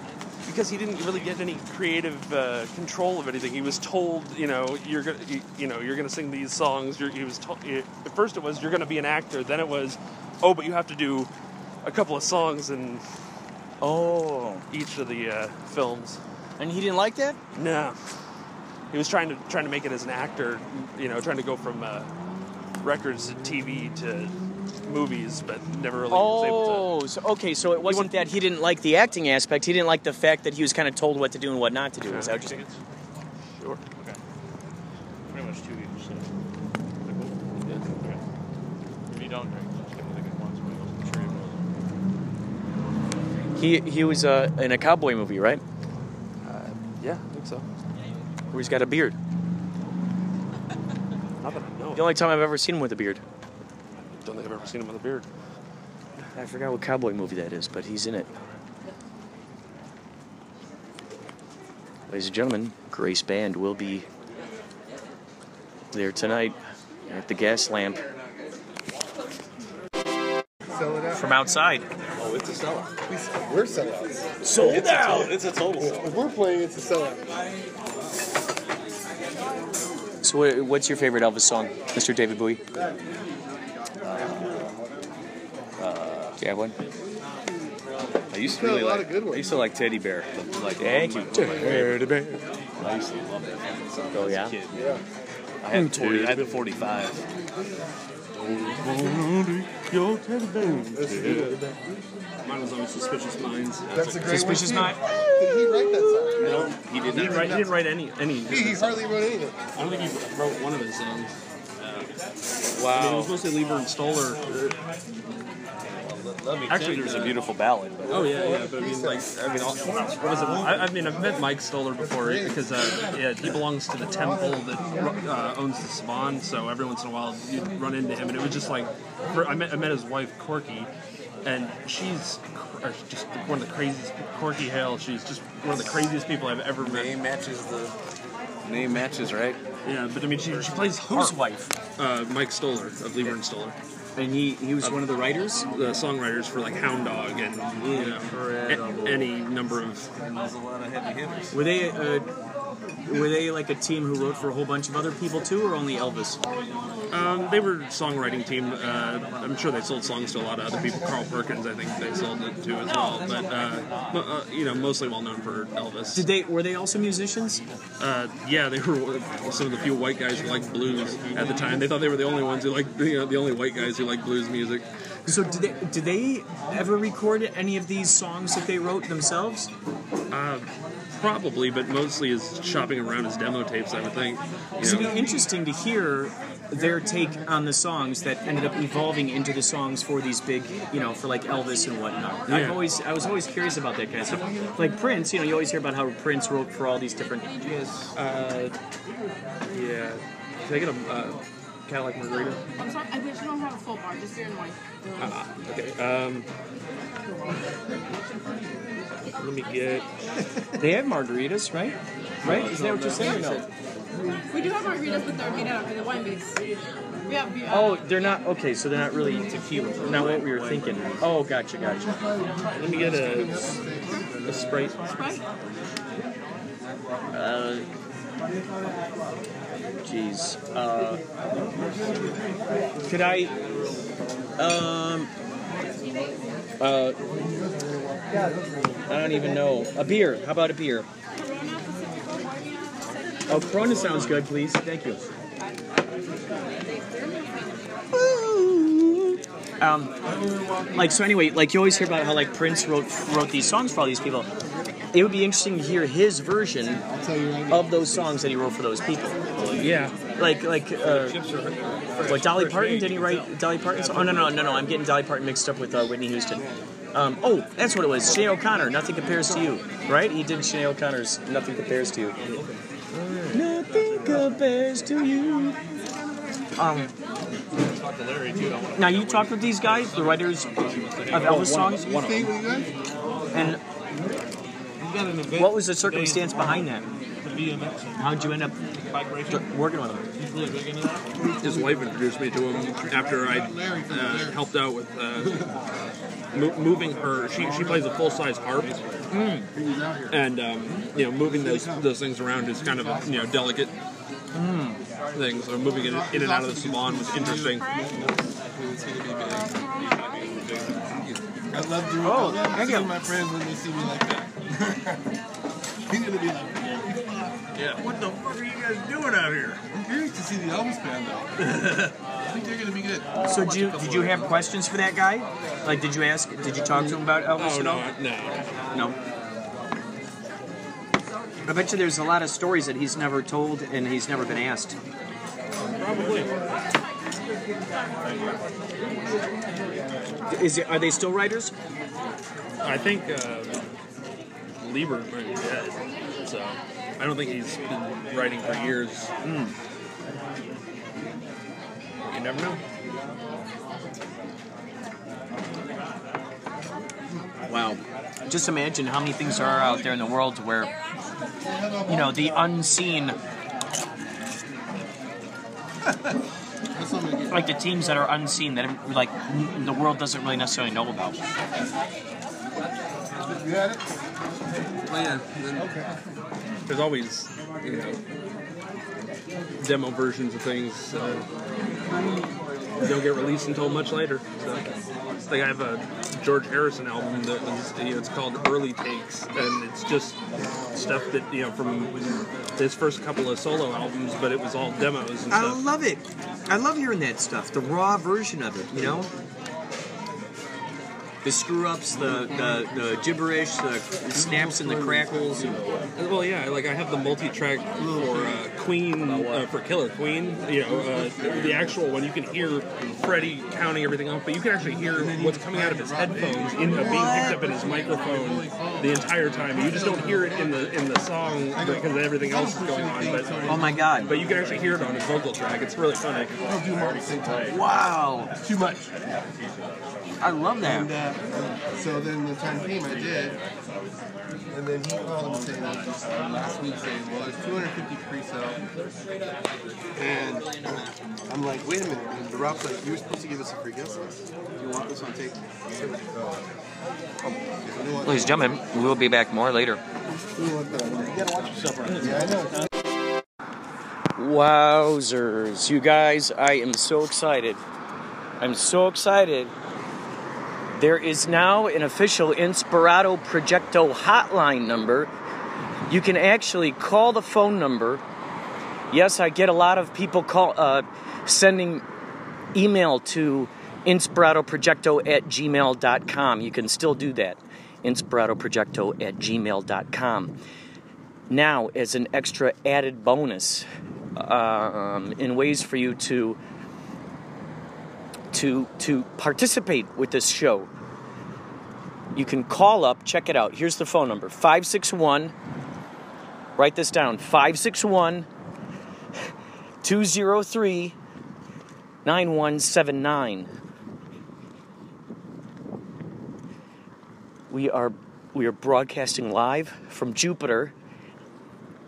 because he didn't really get any creative uh, control of anything. He was told, you know, you're gonna, you, you know, you're gonna sing these songs. You're, he was told. At first, it was you're gonna be an actor. Then it was, oh, but you have to do a couple of songs in Oh, each of the uh, films. and he didn't like that? No, he was trying to trying to make it as an actor. You know, trying to go from uh, records to TV to movies, but never really was able to. Oh, so, okay. So it wasn't that he didn't like the acting aspect. He didn't like the fact that he was kind of told what to do and what not to do. Is that what you're saying? Sure. Okay. Pretty much two each. So. Yeah. Okay. If you don't drink, just give me like a once when it goes to tree. He he was uh, in a cowboy movie, right? Uh, yeah, I think so. Where he's got a beard. Not that I know. The only time I've ever seen him with a beard. Don't think I've ever seen him with a beard. I forgot what cowboy movie that is, but he's in it. Ladies and gentlemen, Graceband will be there tonight at the Gaslamp Sell it out. from outside. Oh, it's a sellout. We're sellouts. Sold It's a out. total- It's a total sellout. If we're playing, it's a sellout. So, what's your favorite Elvis song, Mr. David Bowie? Do you have one? I used to Got a really lot like. of good ones. I used to like Teddy Bear. Like Thank you. Teddy Bear. I used to love that song. Oh, as a yeah? kid. Yeah. I had, 40, I had the 45. Mine was always Suspicious Minds. That's a great Suspicious one. Mind? Did he write that song? No, He did He, not. write, he didn't write any. any He, he hardly wrote anything. I don't think he wrote one of his songs. I mean, it Wow. was mostly Leiber and Stoller. Actually, there was a beautiful ballad. But Oh yeah, yeah. But I mean, like, I mean, all, what was it? I, I mean, I've met Mike Stoller before because uh, yeah, he belongs to the temple that uh, owns the Swan. So every once in a while, you would run into him, and it was just like, for, I met I met his wife Corky, and she's cr- uh, just one of the craziest. Corky Hale, she's just one of the craziest people I've ever met. name matches the name matches, right? Yeah, but I mean, she, she plays. Whose wife? Uh, Mike Stoller of Leiber and Stoller. And he, he was one of the writers? the songwriters for like Hound Dog and you know, a- any number of. There's a lot of heavy hitters. Were they uh, were they like a team who wrote for a whole bunch of other people too, or only Elvis? Um, they were a songwriting team. Uh, I'm sure they sold songs to a lot of other people. Carl Perkins, I think they sold it to as well. But uh, uh, you know, mostly well known for Elvis. Did they were they also musicians? Uh, yeah, they were some of the few white guys who liked blues at the time. They thought they were the only ones who liked, you know, the only white guys who liked blues music. So did they did they ever record any of these songs that they wrote themselves? Uh, probably, but mostly is shopping around his demo tapes. I would think. It'd be interesting to hear their take on the songs that ended up evolving into the songs for these big, you know, for like Elvis and whatnot. I've always, I was always curious about that kind of stuff. Like Prince, you know, you always hear about how Prince wrote for all these different. Uh, yeah. Can I get a uh, Cadillac margarita? I'm sorry, I wish you don't have a full bar, just beer and wine. Ah, okay. Um, let me get. They have margaritas, right? Right? Isn't that what you're saying? No. We do have margaritas, but they're made out of the wine base. We have beer. Oh, they're not okay. So they're not really tequila. Not what we were thinking. Oh, gotcha, gotcha. Let me get a, a Sprite. Sprite? Uh, jeez. Uh, could I? Um. Uh. I don't even know. A beer. How about a beer? Oh, Corona sounds good, please. Thank you. Um, like so. Anyway, like you always hear about how like Prince wrote wrote these songs for all these people. It would be interesting to hear his version of those songs that he wrote for those people. Yeah. like like uh, what Dolly Parton? Did he write Dolly Parton? Oh no no no no! I'm getting Dolly Parton mixed up with uh, Whitney Houston. Um, oh, that's what it was. Sinead O'Connor. Nothing compares to you, right? He did Sinead O'Connor's "Nothing Compares to You." Nothing compares to you. Um, now you talked with these guys, the writers of Elvis songs, and what was the circumstance behind that? How'd you end up working with them? His wife introduced me to him after I uh, helped out with uh, mo- moving her. She, she plays a full size harp, and um, you know, moving those those things around is kind of a you know delicate thing. So moving it in and out of the salon was interesting. I love doing, Oh, I love thank seeing you. my friends when they see me like that. He's gonna be like, Yeah. what the fuck are you guys doing out here? I'm curious to see the Elvis band though. I think they're gonna be good. So did you did you have questions for that guy? Like, did you ask? Did you talk to him about Elvis Oh at all? no, no. No. I bet you there's a lot of stories that he's never told and he's never been asked. Probably. Is it, are they still writers? I think uh, Leiber might be dead, so I don't think he's been writing for years. Hmm. You never know. Wow. Just imagine how many things are out there in the world where, you know, the unseen, like the teams that are unseen that like n- the world doesn't really necessarily know about. You had it? Well, yeah. Then There's always, you know, demo versions of things uh, don't get released until much later. So, like I have a George Harrison album that was, you know, it's called Early Takes, and it's just stuff that you know from his first couple of solo albums, but it was all demos and I love it. I love hearing that stuff, the raw version of it, you know? The screw ups, the, the, the gibberish, the snaps and the crackles. And, Well, yeah, like I have the multi-track for uh, Queen, uh, for Killer Queen. You know, uh, the actual one. You can hear Freddie counting everything off, but you can actually hear what's coming out of his headphones, in, uh, being picked up in his microphone the entire time. You just don't hear it in the in the song because everything else is going on. But oh my god! But you can actually hear it on his vocal track. It's really funny. I'll do them all at the same time. Wow. Too much. I love that. And uh, so then the time came, I did. And then he called him saying, last week saying, well, there's 250 pre-sale. And I'm like, wait a minute. And the Ralph's like, you were supposed to give us a free guest list. Do you want this on tape? Ladies and gentlemen, we will be back more later. You gotta watch yourself around. Yeah, I know. Wowzers. You guys, I am so excited. I'm so excited. There is now an official Inspirato Projecto hotline number. You can actually call the phone number. Yes, I get a lot of people call uh, sending email to inspiratoprojecto at gmail.com. You can still do that. Inspiratoprojecto at gmail.com. Now, as an extra added bonus, um, in ways for you to to to participate with this show. You can call up, check it out. Here's the phone number 561 Write this down 561 203 9179. We are we are broadcasting live from Jupiter.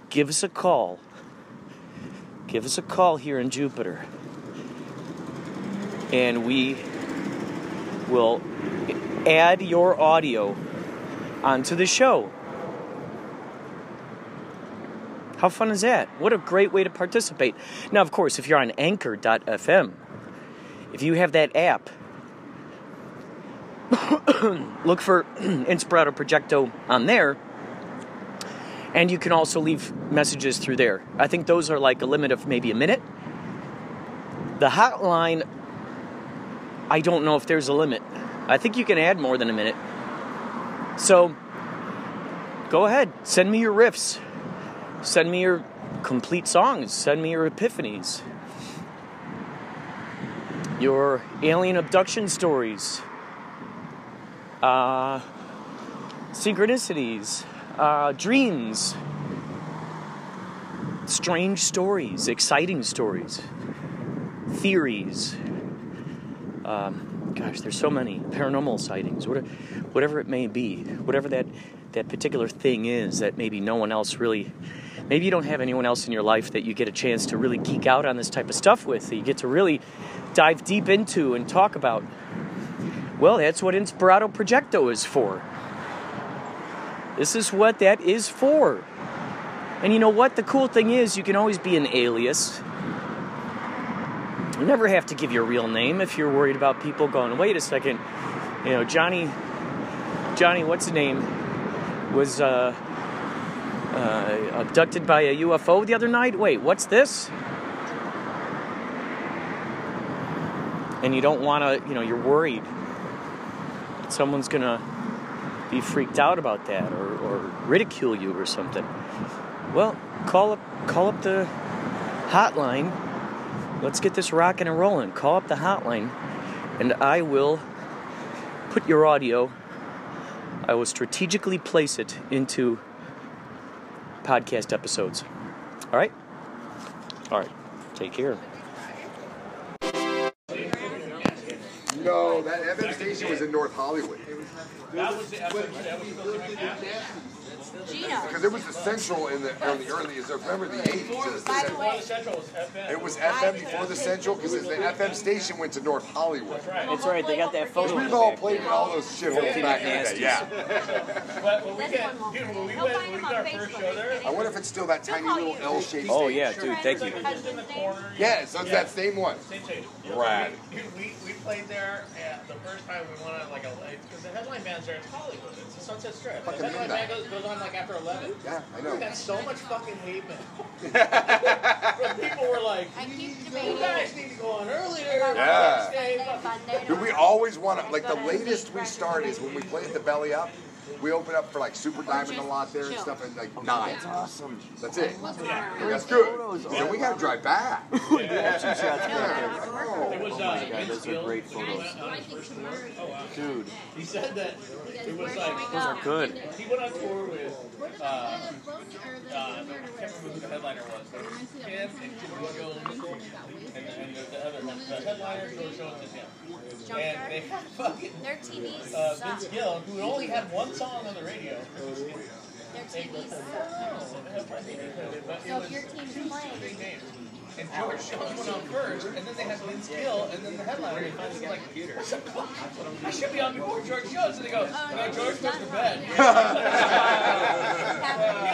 Give us a call. Give us a call here in Jupiter. And we will add your audio onto the show. How fun is that? What a great way to participate. Now, of course, if you're on anchor.fm, if you have that app, look for Inspirato Projecto on there, and you can also leave messages through there. I think those are like a limit of maybe a minute. The hotline, I don't know if there's a limit. I think you can add more than a minute. So, go ahead, send me your riffs. Send me your complete songs. Send me your epiphanies, your alien abduction stories, uh, synchronicities, uh, dreams, strange stories, exciting stories, theories. Um, gosh, there's so many paranormal sightings, whatever, whatever it may be, whatever that that particular thing is that maybe no one else really, maybe you don't have anyone else in your life that you get a chance to really geek out on this type of stuff with, that you get to really dive deep into and talk about. Well, that's what Inspirato Projecto is for. This is what that is for. And you know what? The cool thing is, you can always be an alias. You never have to give your real name if you're worried about people going, wait a second, you know, Johnny, Johnny, what's his name, was uh, uh, abducted by a UFO the other night? Wait, what's this? And you don't want to, you know, you're worried someone's going to be freaked out about that or, or ridicule you or something. Well, call up call up the hotline. Let's get this rocking and rolling. Call up the hotline and I will put your audio I will strategically place it into podcast episodes. All right? All right. Take care. No, that FM station was in North Hollywood. That was the FM. That Because it was the Central in the early, early, remember the 80s? By the way, Central was FM. It was FM before the Central because the FM station went to North Hollywood. That's right. They got that photo. We've all played in all those shitholes back in the day. Yeah. But when we get, dude, when we went, when we did our first show there, I wonder if it's still that tiny little L-shaped Oh, yeah, dude, thank you. in. Yeah, so it's that same one. Same stage. Rad. Dude, we, we played there and the first time we went on like a because the headline band's there. It's Hollywood. It's the Sunset Strip. Fucking the headline band goes, goes on like after eleven. Yeah, I know. We got so much fucking hate mail. People were like, "You guys need to go on earlier." Yeah. Stay Dude, we always want to, like, the latest we start is when we play at the Belly Up, we open up for, like, Super Diamond a lot there and stuff, and, like, nine. That's awesome. That's it. That's good. So we got to drive back. It was uh, God, those are great photos. Dude. He said that it was like Those are good. He went on tour with uh, uh, I can't remember who the headliner was. but it was Him and George Jones and, and the other one. The headliner George Jones and him. And they had fucking Their TVs uh, suck. Vince Gill, who had only had one song on the radio. Their TVs So So if your team's playing, And George Jones went on first, and then they had Vince Gill, and then the headliner. And finally was like, I should be on before George Jones. And they go, no, George goes to bed. he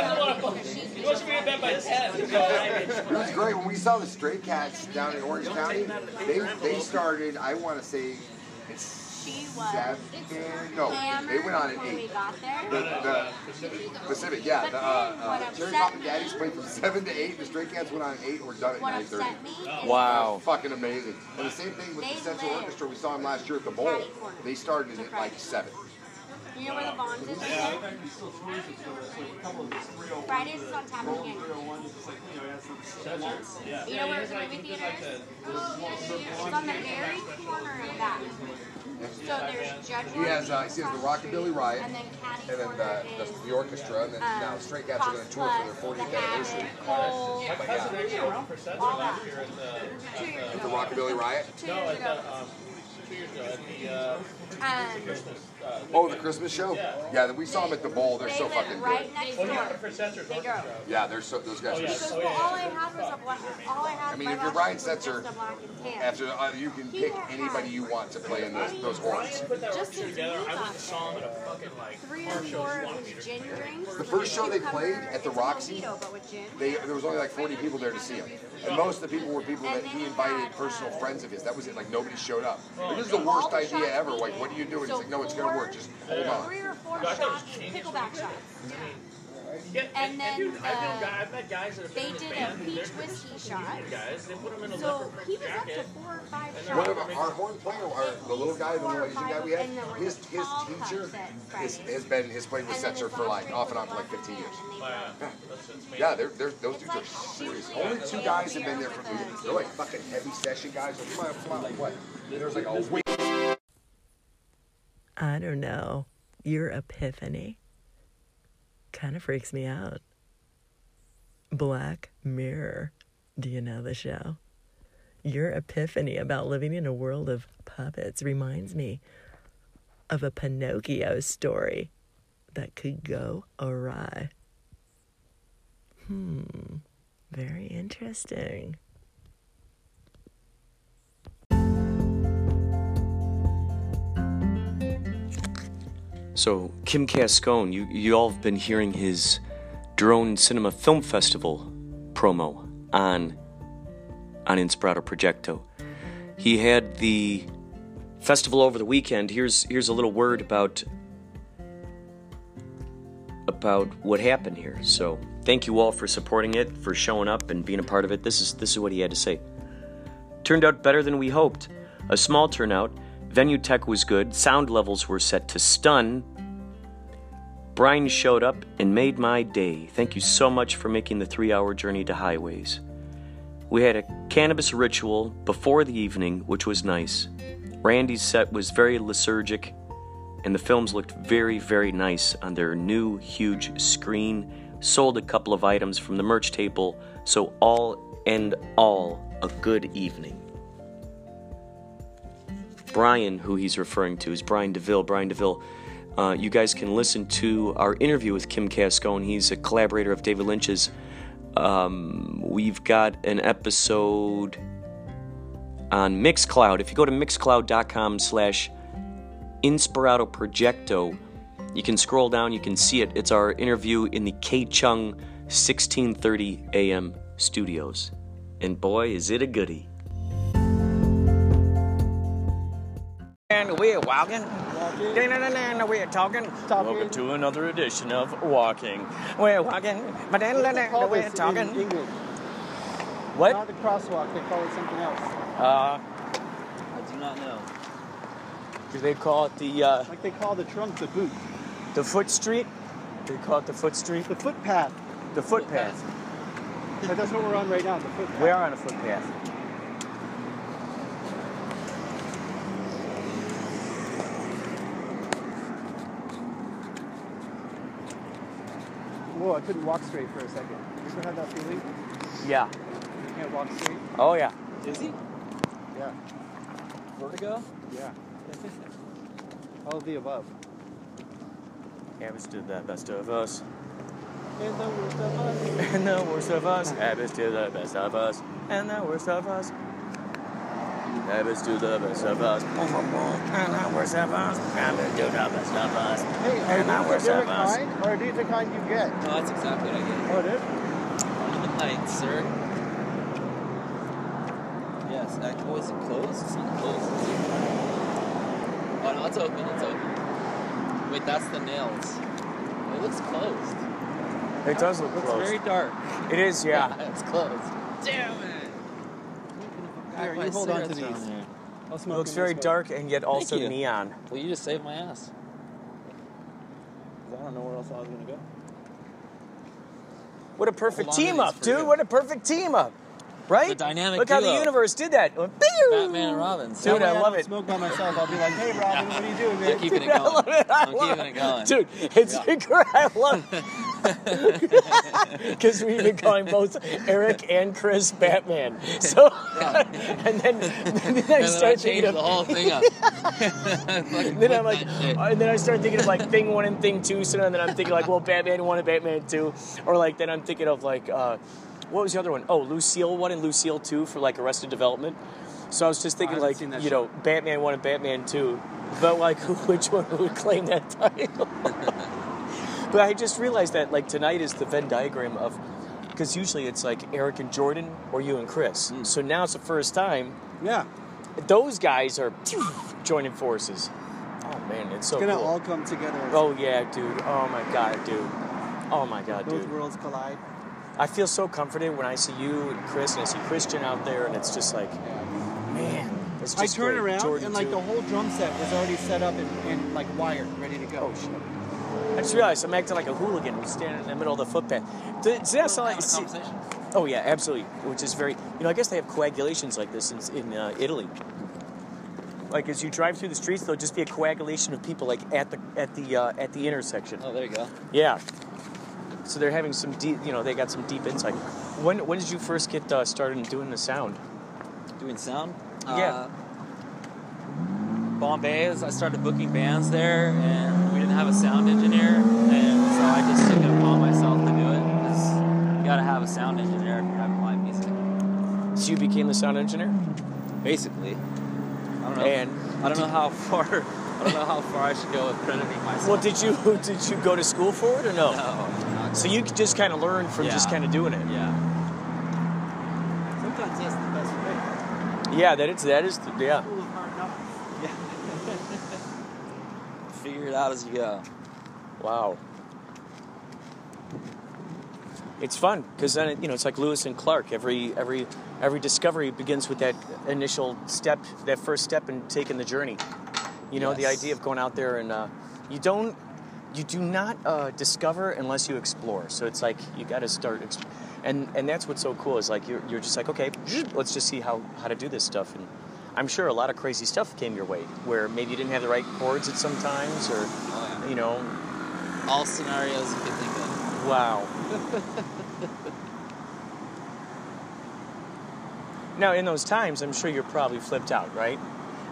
doesn't want to fucking, he wants to be in bed by 10. It was great when we saw the Stray Cats down in Orange County. They they started. I want to say it's seven. No, they went on at when we eight. got there. The, the Pacific, yeah. The, uh, uh, Cherry Poppin' Daddies played from seven to eight. The Stray Cats went on at eight. We're done at What nine thirty. upset me is Wow. Fucking amazing. And the same thing with They the Central Orchestra. We saw them last year at the Bowl. They started at like seven. You know where the Bonds is? Yeah. Fridays is on tap again. You know where the movie theater is? It's on the very corner of that. So there's Judge He has, uh, he has the across Rockabilly Riot, and then Caddy and then corner the, is, the, the orchestra, and then um, now the Stray Cats are going to tour for their 40th anniversary. Cole, My cousin actually around for Setzer last at the, At the Rockabilly Riot. two years ago. The, um, two years ago, at the, Christmas, Oh, the Christmas show? Yeah, we saw them at the Bowl. They're they so fucking right good. next well, door. opened for Setzer's They orchestra. drove. Yeah, they're so those guys Oh, are yeah. Because so. well, all I had was a black. All I had. I mean, my if you're last Ryan was Setzer, a black. After uh, you can pick anybody you want to play in those those horns. Just together. I went got and saw him at a fucking like Three or car show. four of his gin drinks. The first show they played at the Roxy, mojito, but with gin. They, there was only like 40 people there to see him. And most of the people were people that he invited personal friends of his. That was it. Like nobody showed up. Like, this is the worst idea ever. Like, what are you doing? He's like, no, it's going to work. Just hold on. Three or four shots, pickleback shots. And then dude, I've, the- I've met guys that have they did this a peach whiskey shot. guys. They put them in a So he was up to four or five One shots. of our, our horn player, our, the little guy, the Four or Malaysian guy we had, and there were his his teacher cups at has, been has played with And Setzer for like off and on for like 15 years. vodka, Yeah, they're, they're, those dudes are serious. Only two guys have been there for they're like fucking heavy session guys. Like, you might like what? There's like a week. I don't know. Your epiphany kind of freaks me out. Black Mirror. Do you know the show? Your epiphany about living in a world of puppets reminds me of a Pinocchio story that could go awry. Hmm, very interesting. So, Kim Cascone, you, you all have been hearing his Drone Cinema Film Festival promo on, on Inspirato Projecto. He had the festival over the weekend. Here's, here's a little word about, about what happened here. So, thank you all for supporting it, for showing up and being a part of it. This is, this is what he had to say. Turned out better than we hoped. A small turnout. Venue tech was good. Sound levels were set to stun. Brian showed up and made my day. Thank you so much for making the three hour journey to highways. We had a cannabis ritual before the evening, which was nice. Randy's set was very lysergic, and the films looked very, very nice on their new huge screen. Sold a couple of items from the merch table, so all and all a good evening. Brian, who he's referring to, is Brian DeVille. Brian DeVille, uh, you guys can listen to our interview with Kim Cascone. He's a collaborator of David Lynch's. Um, we've got an episode on Mixcloud. If you go to mixcloud.com slash Inspirato Projecto, you can scroll down, you can see it. It's our interview in the KCHUNG 1630 AM studios. And boy, is it a goodie. And we're walking. And we're talking. Welcome to another edition of Walking. We're walking. But then we're talking. What? Not the crosswalk, they call it something else. Uh, I do not know. do they call it the uh, Like they call the trunk the boot. the foot street? They call it the foot street. The footpath. The footpath. But that's what we're on right now, the footpath. We are on a footpath. Whoa, I couldn't walk straight for a second. You ever had that feeling? Yeah. You can't walk straight? Oh yeah. Dizzy? Yeah. Vertigo? Yeah. All of the above. Abbas did the best of us. And the worst of us. And the worst of us. Abbas did the best of us. And the worst of us. Abbas do the best of us. And the worst of us. Abbas do the best of us. Hey, are And the these a worst of us. kind, or are these the kind you get? No, that's exactly what I get. Oh, it is? On the night, sir. Yes, I, oh, is it closed? It's not closed. Oh, no, it's open. It's open. Wait, that's the nails. It looks closed. It does look It's closed. very dark. It is, yeah. it's closed. Damn it! Here, you hold on to these. I'll It looks very dark and yet also you. neon. Well, you just saved my ass. 'Cause I don't know where else I was gonna go. What a perfect Hold on to team up, dude. you. What a perfect team up. Right? The dynamic Look how the universe did that. Batman and Robin. Dude, I love don't it. smoke by myself. I'll be like, hey, Robin, what are you doing, man? I'm keeping it Dude, I going. love it. I I'm love keeping it going. Dude, it's Yeah. great. I love it. Because we've been calling both Eric and Chris Batman. So, and then, and then I And then I start thinking of the whole thing up. Then I'm like, and then I start thinking of like thing one and thing two. So then I'm thinking like, well, Batman one and Batman two, or like then I'm thinking of like, uh, what was the other one? Oh, Lucille one and Lucille two for like Arrested Development. So I was just oh, thinking like, haven't seen that you know, Batman one and Batman two, but like which one would claim that title? but I just realized that like tonight is the Venn diagram of. Because usually it's like Eric and Jordan or you and Chris. Hmm. So now it's the first time Yeah. those guys are joining forces. Oh man, it's so It's gonna cool. all come together. Oh yeah, dude. Oh my god, dude. Oh my God, Those dude. worlds collide. I feel so comforted when I see you and Chris and I see Christian out there, and it's just like, man, it's I turn great. around Jordan and like too. the whole drum set was already set up and, and like wired, ready to go. Oh shit! I just realized I'm acting like a hooligan who's standing in the middle of the footpath. Th- See, that's like, see- oh yeah, absolutely. Which is very, you know, I guess they have coagulations like this in, in uh, Italy. Like as you drive through the streets, there'll just be a coagulation of people like at the at the uh, at the intersection. Oh, there you go. Yeah. So they're having some deep, you know, they got some deep insight. When when did you first get uh, started in doing the sound? Doing sound? Yeah. Uh, Bombay's, I started booking bands there, and we didn't have a sound engineer, and so I just took it upon myself to do it. 'cause you gotta have a sound engineer if you're having live music. So you became the sound engineer? Basically. I don't know. And I don't know how far. I don't know how far I should go with crediting myself. Well, did you did you go to school for it or no? No. So you could just kind of learn from just kind of doing it. Yeah. Sometimes that's the best way. Yeah, that is that is the, yeah. School of hard knocks. Figure it out as you go. Wow. It's fun because then it, you know it's like Lewis and Clark. Every every every discovery begins with that initial step, that first step in taking the journey. You know the idea of going out there and uh, you don't you do not uh, discover unless you explore. So it's like you got to start, exp- and and that's what's so cool is like you're you're just like okay, let's just see how how to do this stuff and. I'm sure a lot of crazy stuff came your way, where maybe you didn't have the right chords at some times, or you know, All scenarios you could think of. Wow. now, in those times, I'm sure you're probably flipped out, right?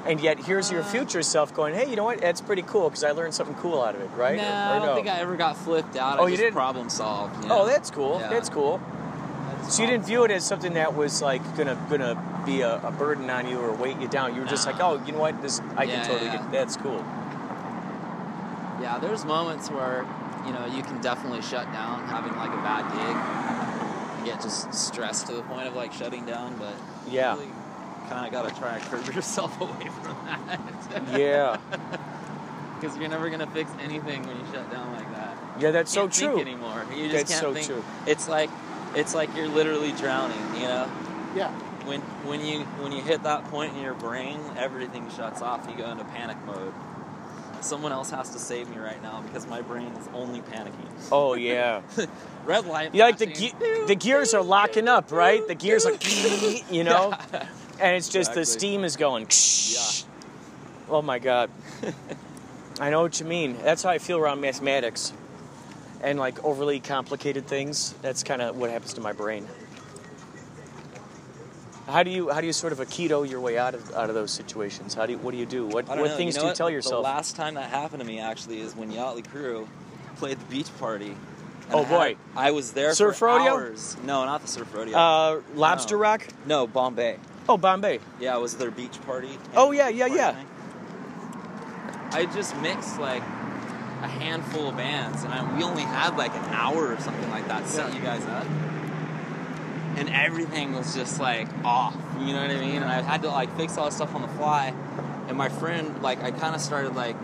And yet, here's your future self going, "Hey, you know what? That's pretty cool because I learned something cool out of it, right?" No, Or- or I don't no? think I ever got flipped out. Oh, I you didn't? problem solved. you know? Oh, that's cool. Yeah. That's cool. so you didn't view it as something that was like gonna gonna be a, a burden on you or weight you down. You were just like, "Oh, you know what? This I Yeah, can totally yeah. get. That's cool." Yeah, there's moments where you know you can definitely shut down having like a bad gig. You get just stressed to the point of like shutting down, but Yeah. really kind of got to try and curb yourself away from that. Yeah. Because you're never gonna fix anything when you shut down like that. Yeah, that's You so can't think true. anymore. You just That's can't so think. true. It's like it's like you're literally drowning. You know. Yeah. When when you when you hit that point in your brain, everything shuts off. You go into panic mode. Someone else has to save me right now because my brain is only panicking. Oh yeah. Red light. Yeah, like the ge- the gears are locking up, right? The gears are, you know, and it's just the steam is going. Oh my god. I know what you mean. That's how I feel around mathematics, and like overly complicated things. That's kind of what happens to my brain. How do you how do you sort of a keto your way out of out of those situations? How do you, what do you do? What what know, things you know do you what? tell yourself? The last time that happened to me actually is when Yachtley Crew played the beach party. Oh, I had- boy. I was there Surf for rodeo? hours. No, not the surf rodeo. Uh, Lobster No. Rock? No, Bombay. Oh, Bombay. Yeah, it was their beach party. Oh yeah, yeah, yeah. I just mixed like a handful of bands, and I, we only had like an hour or something like that to set you guys up. And everything was just like off, you know what I mean? And I had to like fix all this stuff on the fly. And my friend, like, I kind of started like,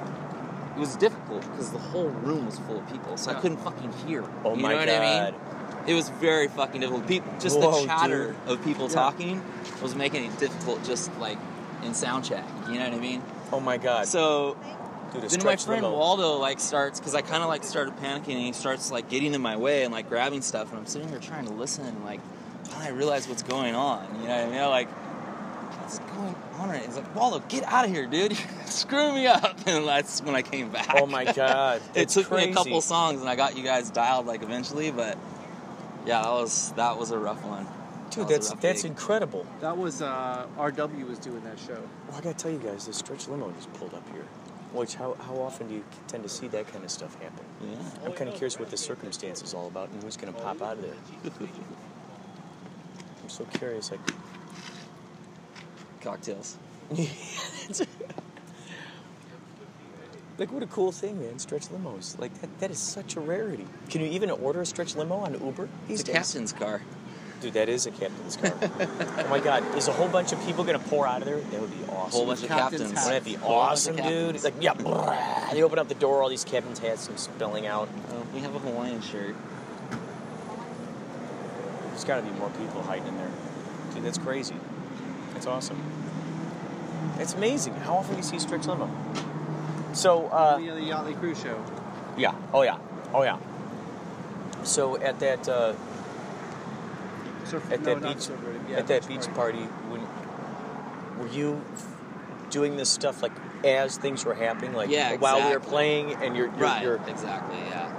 it was difficult because the whole room was full of people, so I couldn't fucking hear. Oh you my know what I mean? It was very fucking difficult. People, just Whoa, the chatter dude. of people Yeah. talking was making it difficult, just like in sound check. You know what I mean? Oh my god. So Dude, then my friend. Waldo like starts because I kind of like started panicking and he starts like getting in my way and like grabbing stuff and I'm sitting here trying to listen and like finally I realize what's going on. You know what I mean? Like what's going on? Right? He's like Waldo, get out of here, dude! Screw me up. And that's when I came back. Oh my god. it took me a couple songs and I got you guys dialed like eventually, but yeah, that was that was a rough one. Dude, That that's that's gig. incredible. That was uh, RW was doing that show. Well, I gotta tell you guys, this stretch limo just pulled up here. Which how, how often do you tend to see that kind of stuff happen? Yeah. I'm kind of curious what the circumstance is all about and who's gonna pop out of there. I'm so curious. Like, cocktails. like what a cool thing, man! Stretch limos. Like that, that is such a rarity. Can you even order a stretch limo on Uber these It's a days? captain's car. Dude, that is a captain's car. oh my god, is a whole bunch of people gonna pour out of there? That would be awesome. Whole bunch of captains. Wouldn't that be Whole awesome, dude? captains. Like, yeah, brah, they open up the door, all these captains' hats come spilling out. Oh, we have a Hawaiian shirt. There's got to be more people hiding in there. Dude, that's crazy. That's awesome. That's amazing. How often do you see stretch Limo? So, uh, the, the Yachtley Crew's Show. yeah. Oh, yeah. Oh, yeah. So at that uh, Surf, at no, that beach. Yeah, at that beach party. party, when were you doing this stuff like as things were happening, like Yeah, while we were playing, and you're, you're, Right. you're Exactly. Yeah.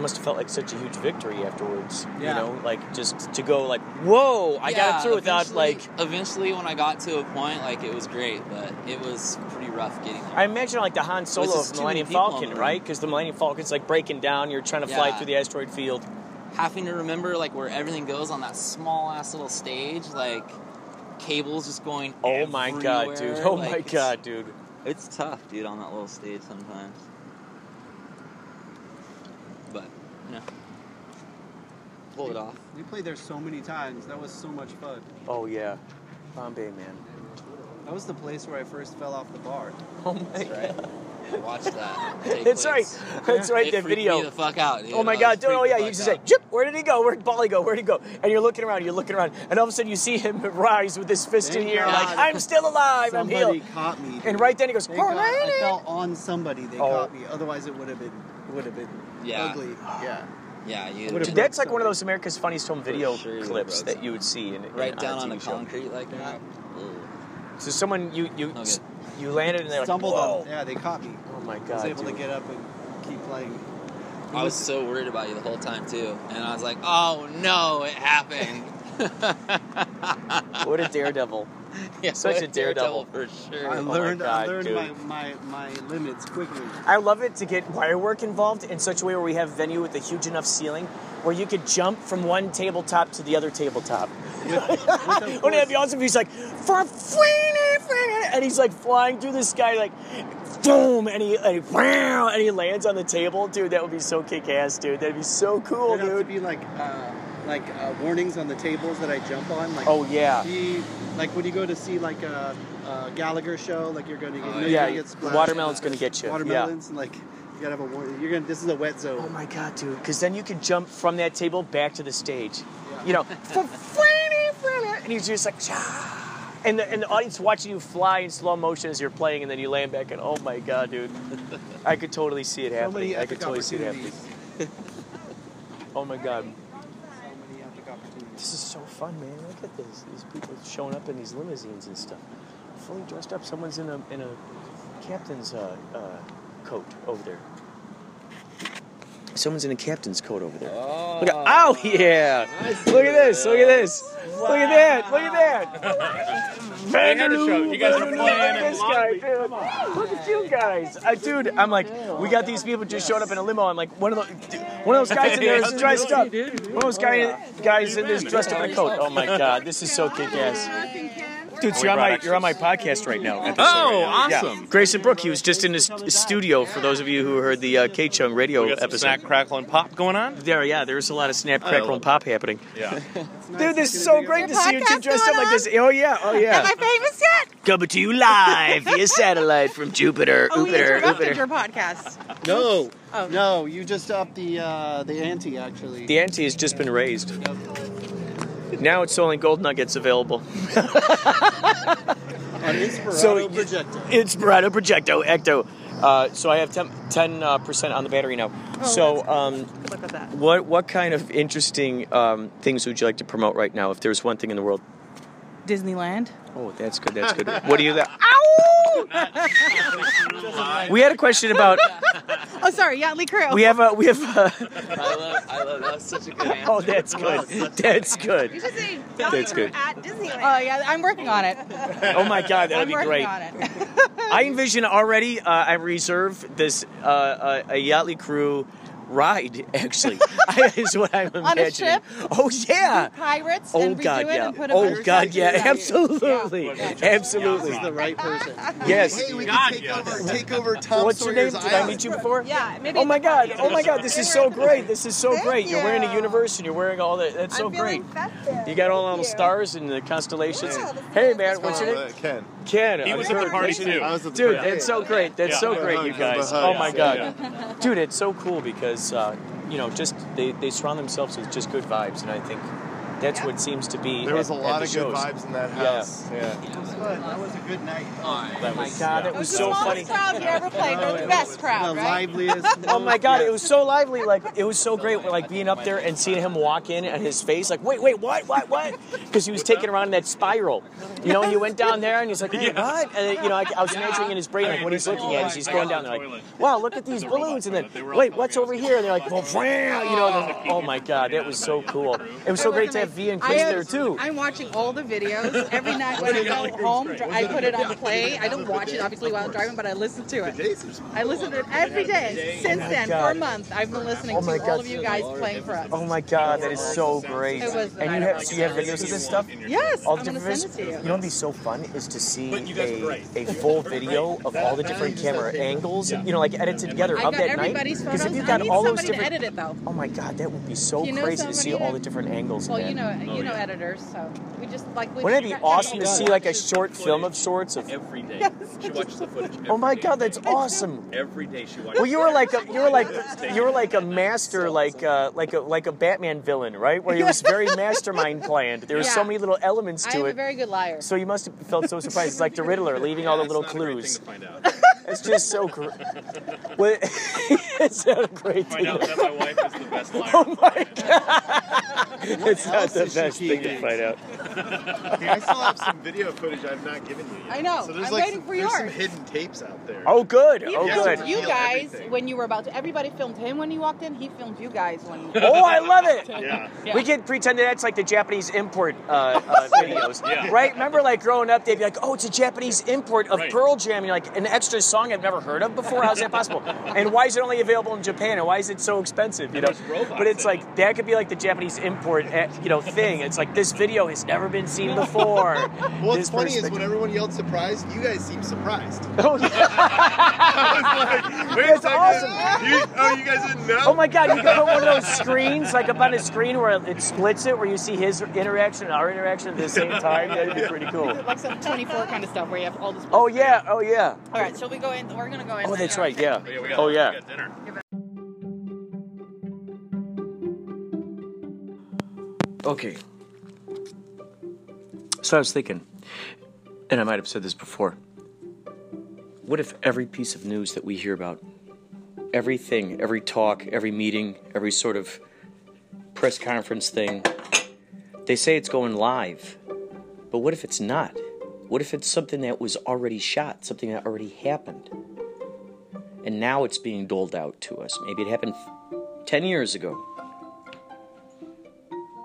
It must have felt like such a huge victory afterwards. You know, like just to go like, whoa, I got Yeah, it through without like. Eventually, when I got to a point, like it was great, but it was pretty rough getting there. I imagine like the Han Solo of Millennium Falcon, right? Because the Millennium Falcon's like breaking down. You're trying to fly through the asteroid field. Having to remember like where everything goes on that small ass little stage, like cables just going. Oh my god, dude! Oh like, my god, dude! It's tough, dude, on that little stage sometimes. But you know, pull it off. We played there so many times. That was so much fun. Oh yeah, Bombay man. That was the place where I first fell off the bar. Oh my god. Watch that. take That's right. place. That's right. It that freaked video. Me the fuck out, dude. Oh my god, was dude! Oh yeah, the you just fuck say, "Jip, where did he go? Where did Bally go? Where did he go?" And you're looking around, you're looking around, and all of a sudden you see him rise with his fist in Thank the air, like, "I'm still alive, I'm Somebody healed." caught me. And right then he goes, Thank God I fell on somebody. They Oh. caught me. Otherwise, it would have been would have been Yeah. ugly. Yeah. Yeah, you. Would've Dude, that's like one of those America's Funniest Home Video sure clips that you would see in, in right down on on the TV show. concrete like that. Ugh. So someone you you Okay. you landed and they're like, "Whoa!" on. Yeah, they caught me. Oh my god! I was able dude. to get up and keep playing. I was so worried about you the whole time too, and I was like, "Oh no, it happened." What a daredevil! yeah, Such what a daredevil. for sure. I Oh my learned. I learned my, my, my limits quickly. I love it to get wire work involved in such a way where we have venue with a huge enough ceiling where you could jump from one tabletop to the other tabletop. Wouldn't that be awesome? if He's like, for free and he's like flying through the sky, like, boom, and he, and he, and he lands on the table, dude. That would be so kick ass, dude. That'd be so cool, There'd have to dude. be like uh, like uh, warnings on the tables that I jump on. Like Oh, yeah. be- like when you go to see like a, a Gallagher show, like you're going to get, you know, Oh, yeah, gonna get splashed. watermelon's gonna get you, yeah. Watermelons, and like you gotta have a warning. You're gonna. This is a wet zone. Oh my god, dude! Because then you can jump from that table back to the stage. Yeah. You know, and he's just like, "Shah." and the and the audience watching you fly in slow motion as you're playing, and then you land back, and oh my god, dude! I could totally see it happening. many I could totally see it happening. Oh my god, So many epic opportunities. This is so fun, man! Look at this. These people showing up in these limousines and stuff, fully dressed up. Someone's in a in a captain's uh, uh, coat over there. Someone's in a captain's coat over there. Look at, oh yeah! Look at this! Look at this! Look at that! Look at that! Vanderloo, You guys are playing look at this guy, dude. Look at you guys, uh, dude. I'm like, we got these people just showing up in a limo. I'm like, one of those, dude, one of those guys in there is dressed up. One of those guy, guys in this dressed up in a coat. Oh my god, this is so kick-ass. Dude, so you're on my you're on my podcast right now. episode Oh, right now. awesome. Yeah. Grayson Brook, he was just in his studio. For those of you who heard the uh, KCHUNG radio We got some episode. snack, crackle, and pop going on. There, yeah, there's a lot of snap, I crackle, and pop happening. Yeah. Dude, this is so great to see you two dressed up like this. Oh yeah, oh yeah. Am I famous yet? Coming to you live via satellite from Jupiter, Oh, we Jupiter, interrupted Jupiter. your podcast. No, Oh. no, you just upped the uh, the ante actually. The ante has just been raised. Now it's only gold nuggets available. On Inspirato So- Projecto. Inspirato Projecto Ecto. Uh, so I have 10 uh, percent on the battery now. Oh, so um, Look at that. what what kind of interesting um, things would you like to promote right now? If there's one thing in the world. Disneyland. Oh, that's good. That's good. What do you? That? We had a question about. Oh, sorry, Yachtley Crew. We have a we have. A, I love, I love. That was such a good answer. oh, that's good. That's good. You should say That's good. at Disneyland. Oh yeah, I'm working on it. Oh my God, that'd I'm be working great. on it. I envision already. Uh, I reserve this uh, uh, a Yachtley crew ride, actually, is what I'm imagining. On a imagining. ship? Oh yeah. Pirates Oh, oh God, yeah. and Oh God, yeah. things on. Absolutely, absolutely. This is the right person. Yes. Hey, we can take over, take over Tom What's your name? Did I meet you before? Yeah, maybe. Oh my God! Oh my God! This is so great! This is so Thank great! You're wearing a universe and you're wearing all that. That's so great. festive. You got all the Thank little you. stars and the constellations. hey man, what's your name? Uh, Ken. Ken. He was at the Kurt, party, too. I was at the Dude, party. it's so great. That's Yeah. so great, you guys. Oh my. God, dude, it's so cool because uh, you know, just they they surround themselves with just good vibes, and I think that's what seems to be. There was at- a lot the of good vibes in that Yeah. house. Yeah. It was fun. That was a good night. That was, oh God, that was the so smallest funny. crowd you ever played, but the best crowd, The right? liveliest. Oh my god, it was so lively. Like it was so great. Like being up there and seeing him walk in and his face, like, wait, wait, what, what, what? Because he was taking around in that spiral. You know, he went down there and he's like, hey, what? And you know, I, I was imagining in his brain like what he's looking at. Is oh he's going down there like, wow, look at these balloons, and then wait, what's over here? And they're like, well, you know, oh my god, that was so cool. It was so great to have V and I Chris am- there too. I'm watching all the videos every night when I go home. I put it on play. I don't watch it obviously while I'm driving, but I listen to it. I listen to it every day since then for God. a month. I've been listening Oh to all of you guys playing for us. Oh my god, that is so great. It was and you have so you have videos of this stuff? Yes, All the different send it to you. You know what'd be so fun is to see a, a full video of all the different camera angles, you know, like edited together I of that night. Because if you I got all those different, it oh my god, that would be so crazy to see all the different angles. Well, of you know, you know editors, so we just like. We Wouldn't it be awesome to see like a short film of sorts of? Every day. She watches the footage. Oh my god, that's awesome. Every day she watches. Well, you were like a you were like you were like a master, like uh, like a like a Batman villain, right? Where he was very mastermind planned. There were so many little elements I to am a it. very good liar. So you must have felt so surprised. It's like the Riddler leaving all the little clues. It's just so great. Well, it's not a great Find out that my wife is the best liar. Oh my god! It's not the best thing to find out. Hey, I still have some video footage I've not given you yet. I know. So there's I'm like waiting some, for there's some yours. hidden tapes out there. Oh, good. He Oh, filmed good. you Feel guys everything. when you were about to. Everybody filmed him when he walked in. He filmed you guys when. Oh, I love it. Yeah. Yeah. We can pretend that that's like the Japanese import uh, uh, videos, Yeah. right? Remember, like growing up, they'd be like, "Oh, it's a Japanese import of Right. Pearl Jam," and you're like, "An extra song I've never heard of before? How's that possible? And why is it only available in Japan? And why is it so expensive? You know?" there's robots But it's in like that could be like the Japanese import, uh, you know, thing. It's like this video has never been seen before. What's This funny is when everyone yelled surprised, you guys seem surprised. Oh, yeah. That's awesome. You, oh, you guys didn't know? Oh my god, you can put one of those screens, like up on a screen where it splits it, where you see his interaction and our interaction at the same time. That'd be pretty cool. Like some 24 kind of stuff where you have all this. Oh yeah, oh yeah. All right, so we go in? We're gonna go in. Oh, that's right, yeah. Yeah, we got, Oh we yeah. Okay. So I was thinking, and I might have said this before. What if every piece of news that we hear about, everything, every talk, every meeting, every sort of press conference thing, they say it's going live. But what if it's not? What if it's something that was already shot, something that already happened? And now it's being doled out to us. Maybe it happened 10 years ago.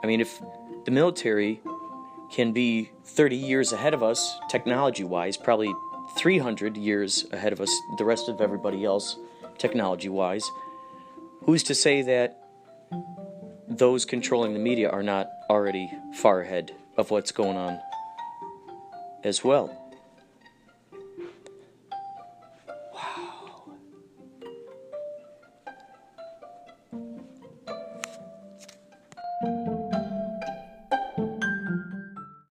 I mean, if the military can be 30 years ahead of us, technology wise, probably 300 years ahead of us, the rest of everybody else, technology wise, who's to say that those controlling the media are not already far ahead of what's going on as well?